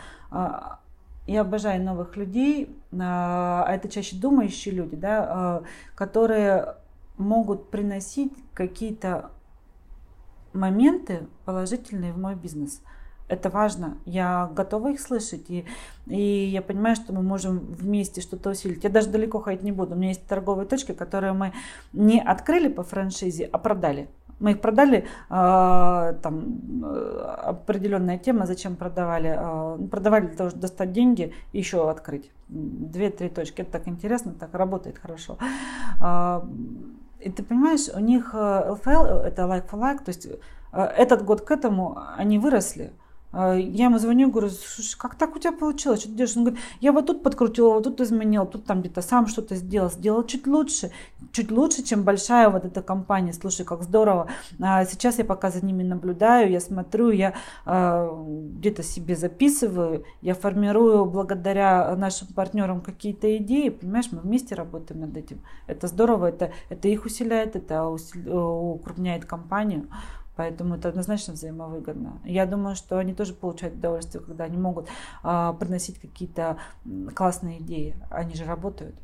я обожаю новых людей, а это чаще думающие люди, да, которые могут приносить какие-то моменты положительные в мой бизнес. Это важно. Я готова их слышать. И, и я понимаю, что мы можем вместе что-то усилить. Я даже далеко ходить не буду. У меня есть торговые точки, которые мы не открыли по франшизе, а продали. Мы их продали, э, там определенная тема, зачем продавали. Э, продавали для того, чтобы достать деньги и еще открыть. Две-три точки. Это так интересно, так работает хорошо. Э, и ты понимаешь, у них LFL, это like for like, то есть этот год к этому они выросли. А, я ему звоню, говорю, слушай, как так у тебя получилось? Что ты делаешь? Он говорит, я вот тут подкрутила, вот тут изменил, тут там где-то сам что-то сделал, сделал чуть лучше, чуть лучше, чем большая вот эта компания. Слушай, как здорово. А сейчас я пока за ними наблюдаю, я смотрю, я а, где-то себе записываю, я формирую благодаря нашим партнерам какие-то идеи, понимаешь, мы вместе работаем над этим. Это здорово, это, это их усиляет, это укрупняет компанию. Поэтому это однозначно взаимовыгодно. Я думаю, что они тоже получают удовольствие, когда они могут а, приносить какие-то классные идеи. Они же работают.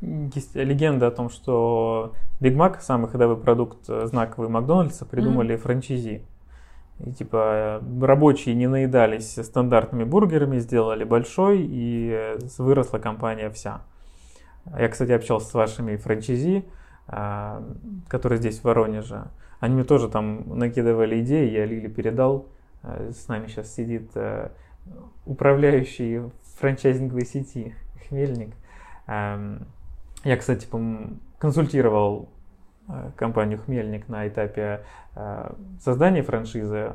Есть легенда о том, что Биг Мак, самый ходовой продукт э, знаковый Макдональдса, придумали mm-hmm. франчайзи. И типа рабочие не наедались стандартными бургерами, сделали большой, и выросла компания вся. Я, кстати, общался с вашими франчайзи, а, которые здесь в Воронеже. Они мне тоже там накидывали идеи, я Лиле передал. А, с нами сейчас сидит э, управляющий франчайзинговой сети Хмельник. Я, кстати, консультировал э, компанию Хмельник на этапе э, создания франшизы,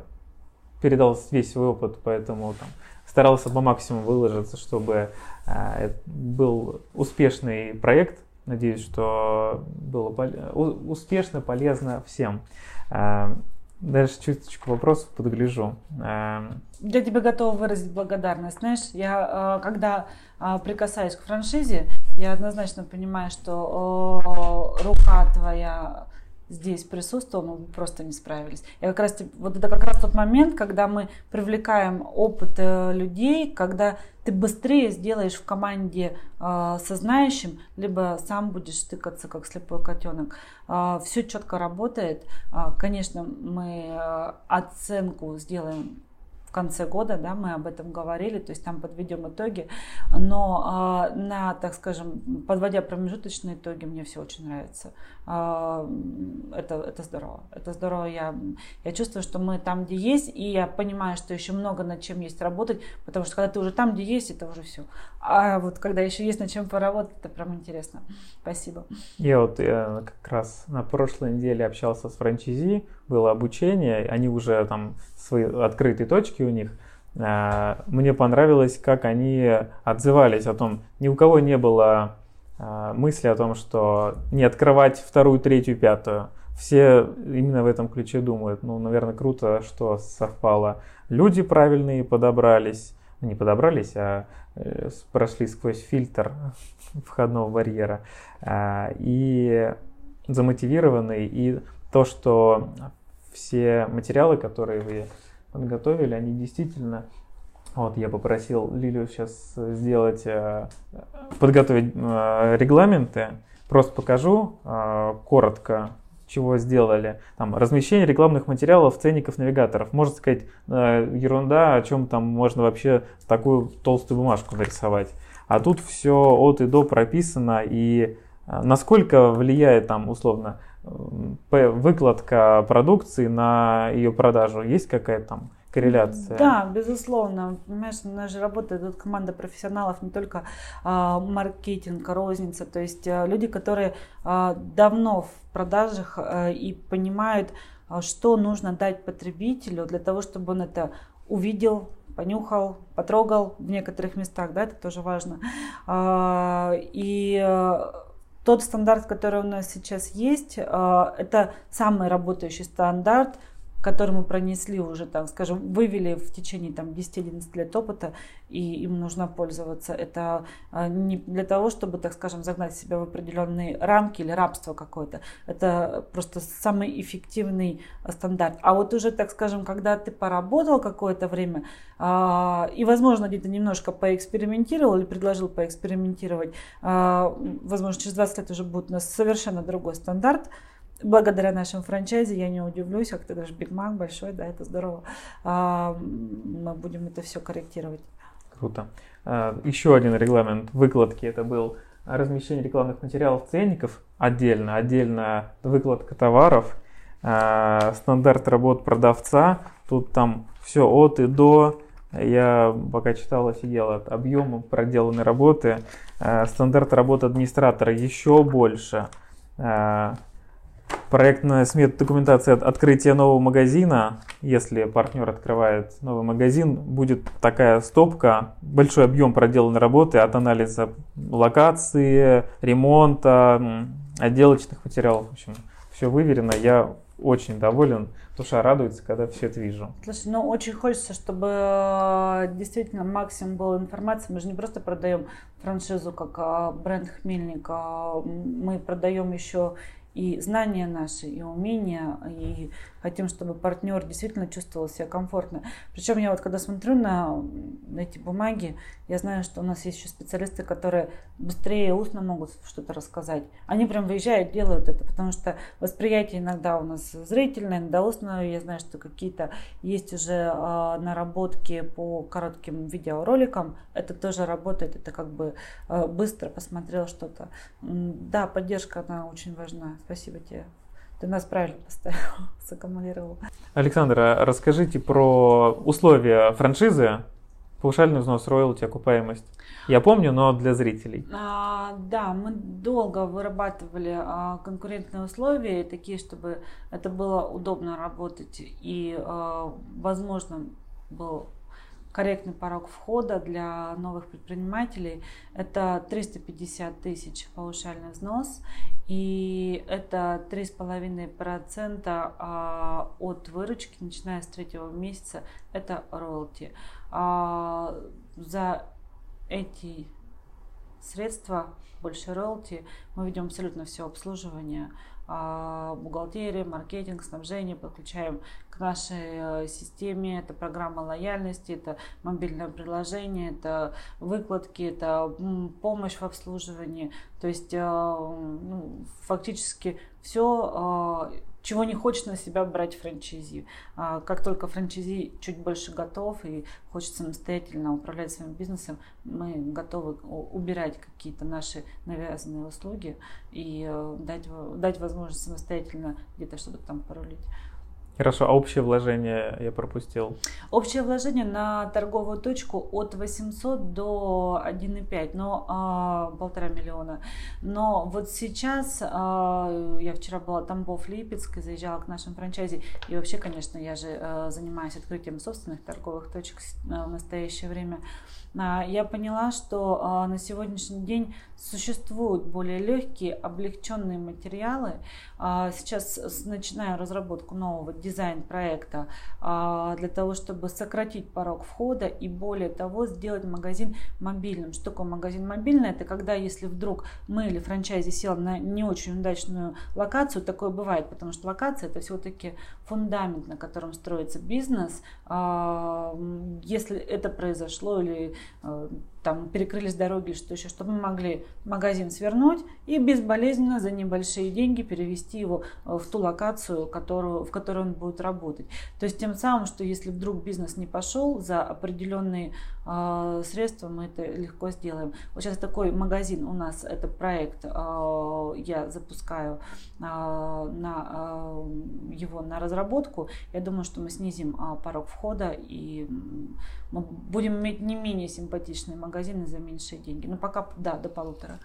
передал весь свой опыт, поэтому там, старался по максимуму выложиться, чтобы э, был успешный проект. Надеюсь, что было успешно, полезно всем. Даже чуточку вопросов подгляжу.
Я тебе готова выразить благодарность. Знаешь, я когда прикасаюсь к франшизе, я однозначно понимаю, что рука твоя здесь присутствовала, мы просто не справились. И как раз вот это как раз тот момент, когда мы привлекаем опыт э, людей, когда ты быстрее сделаешь в команде э, со знающим, либо сам будешь тыкаться как слепой котенок. Э, все четко работает. Э, конечно, мы э, оценку сделаем в конце года, да, мы об этом говорили, то есть там подведем итоги, но э, на, так скажем, подводя промежуточные итоги, мне все очень нравится. Э, это, это здорово, это здорово, я, я чувствую, что мы там, где есть, и я понимаю, что еще много над чем есть работать, потому что когда ты уже там, где есть, это уже все. А вот когда еще есть над чем поработать, это прям интересно. Спасибо.
Я вот я как раз на прошлой неделе общался с франчайзи, было обучение, они уже там свои открытые точки у них. А, мне понравилось, как они отзывались о том, ни у кого не было а, мысли о том, что не открывать вторую, третью, пятую. Все именно в этом ключе думают. Ну, наверное, круто, что совпало. Люди правильные подобрались. Не подобрались, а э, прошли сквозь фильтр входного барьера. А, и замотивированные. И то, что все материалы, которые вы подготовили, они действительно вот я попросил Лилию сейчас сделать, э, подготовить э, регламенты. Просто покажу э, коротко, чего сделали. Там размещение рекламных материалов, ценников, навигаторов. Можно сказать, ерунда, о чем там можно вообще такую толстую бумажку нарисовать. А тут все от и до прописано и насколько влияет там условно выкладка продукции на ее продажу? Есть какая-то там корреляция?
Да, безусловно. Понимаешь, у нас же работает тут команда профессионалов, не только а, маркетинг, розница, то есть а, люди, которые а, давно в продажах а, и понимают, а, что нужно дать потребителю для того, чтобы он это увидел, понюхал, потрогал в некоторых местах, да, это тоже важно. А, и тот стандарт, который у нас сейчас есть, а, это самый работающий стандарт – который мы пронесли уже, так скажем, вывели в течение там, 10-11 лет опыта, и им нужно пользоваться. Это а, не для того, чтобы, так скажем, загнать себя в определенные рамки или рабство какое-то. Это просто самый эффективный стандарт. А вот уже, так скажем, когда ты поработал какое-то время, а, и, возможно, где-то немножко поэкспериментировал или предложил поэкспериментировать, а, возможно, через 20 лет уже будет у нас совершенно другой стандарт, благодаря нашим франчайзе, я не удивлюсь, как ты говоришь, Биг Мак большой, да, это здорово. А, мы будем это все корректировать.
Круто. А, еще один регламент выкладки, это был размещение рекламных материалов ценников отдельно, отдельно выкладка товаров, а, стандарт работ продавца, тут там все от и до, я пока читал, офигел от объема проделанной работы. Стандарт работы администратора еще больше проектная смета документация от открытия нового магазина. Если партнер открывает новый магазин, будет такая стопка, большой объем проделанной работы от анализа локации, ремонта, отделочных материалов. В общем, все выверено. Я очень доволен. Душа радуется, когда все это вижу.
Слушай, ну очень хочется, чтобы э, действительно максимум было информации. Мы же не просто продаем франшизу как а, бренд Хмельник, а мы продаем еще и знания наши, и умения, и хотим, чтобы партнер действительно чувствовал себя комфортно. Причем я вот когда смотрю на эти бумаги, я знаю, что у нас есть еще специалисты, которые быстрее устно могут что-то рассказать. Они прям выезжают, делают это, потому что восприятие иногда у нас зрительное, иногда устное. Я знаю, что какие-то есть уже э, наработки по коротким видеороликам. Это тоже работает, это как бы э, быстро посмотрел что-то. Да, поддержка, она очень важна. Спасибо тебе. Ты нас правильно поставил, саккумулировал.
Александр, а расскажите про условия франшизы, паушальный взнос, роялти, окупаемость. Я помню, но для зрителей.
А, да, мы долго вырабатывали а, конкурентные условия, такие, чтобы это было удобно работать и а, возможно был корректный порог входа для новых предпринимателей. Это 350 тысяч паушальный взнос и это 3,5% а, от выручки, начиная с третьего месяца, это роялти. А, за эти средства, больше роялти, мы ведем абсолютно все обслуживание – бухгалтерия, маркетинг, снабжение, подключаем к нашей э, системе. Это программа лояльности, это мобильное приложение, это выкладки, это помощь в обслуживании. То есть э, ну, фактически все э, чего не хочет на себя брать франчайзи. А, как только франчайзи чуть больше готов и хочет самостоятельно управлять своим бизнесом, мы готовы убирать какие-то наши навязанные услуги и э, дать, дать возможность самостоятельно где-то что-то там порулить.
Хорошо, а общее вложение я пропустил?
Общее вложение на торговую точку от 800 до 1,5, но а, полтора миллиона. Но вот сейчас, а, я вчера была Тамбов, Липецк, заезжала к нашим франчайзи, и вообще, конечно, я же а, занимаюсь открытием собственных торговых точек в настоящее время. Я поняла, что на сегодняшний день существуют более легкие, облегченные материалы. Сейчас начинаю разработку нового дизайн-проекта для того, чтобы сократить порог входа и более того сделать магазин мобильным. Что такое магазин мобильный? Это когда, если вдруг мы или франчайзи сел на не очень удачную локацию, такое бывает, потому что локация это все-таки фундамент, на котором строится бизнес. Если это произошло или Э, там перекрылись дороги, что еще, чтобы мы могли магазин свернуть и безболезненно за небольшие деньги перевести его э, в ту локацию, которую, в которой он будет работать. То есть тем самым, что если вдруг бизнес не пошел за определенные э, средства, мы это легко сделаем. Вот сейчас такой магазин у нас, это проект, э, я запускаю э, на, э, его на разработку. Я думаю, что мы снизим э, порог входа и мы будем иметь не менее симпатичные магазины за меньшие деньги. Но пока, да, до полутора.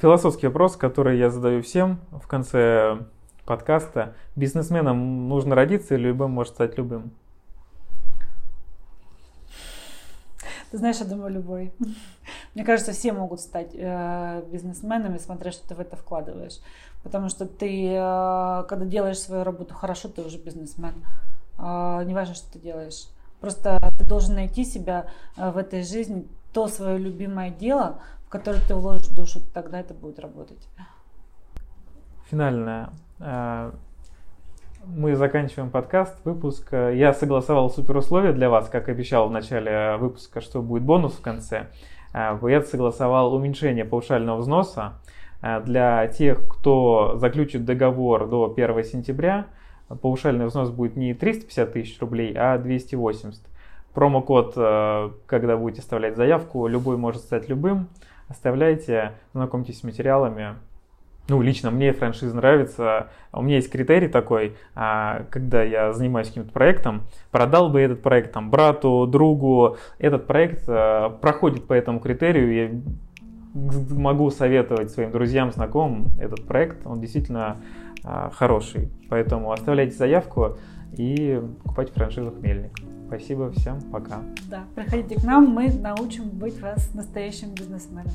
Философский вопрос, который я задаю всем в конце подкаста. Бизнесменом нужно родиться или любым может стать любым?
Ты знаешь, я думаю, любой. Мне кажется, все могут стать э, бизнесменами, смотря что ты в это вкладываешь. Потому что ты, э, когда делаешь свою работу хорошо, ты уже бизнесмен. Э, неважно, что ты делаешь. Просто ты должен найти себя э, в этой жизни, то свое любимое дело, в которое ты вложишь душу, тогда это будет работать.
Финальное. Э, мы заканчиваем подкаст, выпуск. Я согласовал супер условия для вас, как обещал в начале выпуска, что будет бонус в конце. Э, я согласовал уменьшение паушального взноса для тех, кто заключит договор до 1 сентября – паушальный взнос будет не 350 тысяч рублей, а 280. Промокод, э, когда будете оставлять заявку, любой может стать любым. Оставляйте, знакомьтесь с материалами. Ну, лично мне франшиза нравится. У меня есть критерий такой, а, когда я занимаюсь каким-то проектом, продал бы этот проект там брату, другу. Этот проект э, проходит по этому критерию. Я могу советовать своим друзьям, знакомым этот проект. Он действительно а, хороший. Поэтому оставляйте заявку и покупайте франшизу Хмельник. Спасибо всем, пока.
Да, приходите к нам, мы научим быть вас настоящим бизнесменом.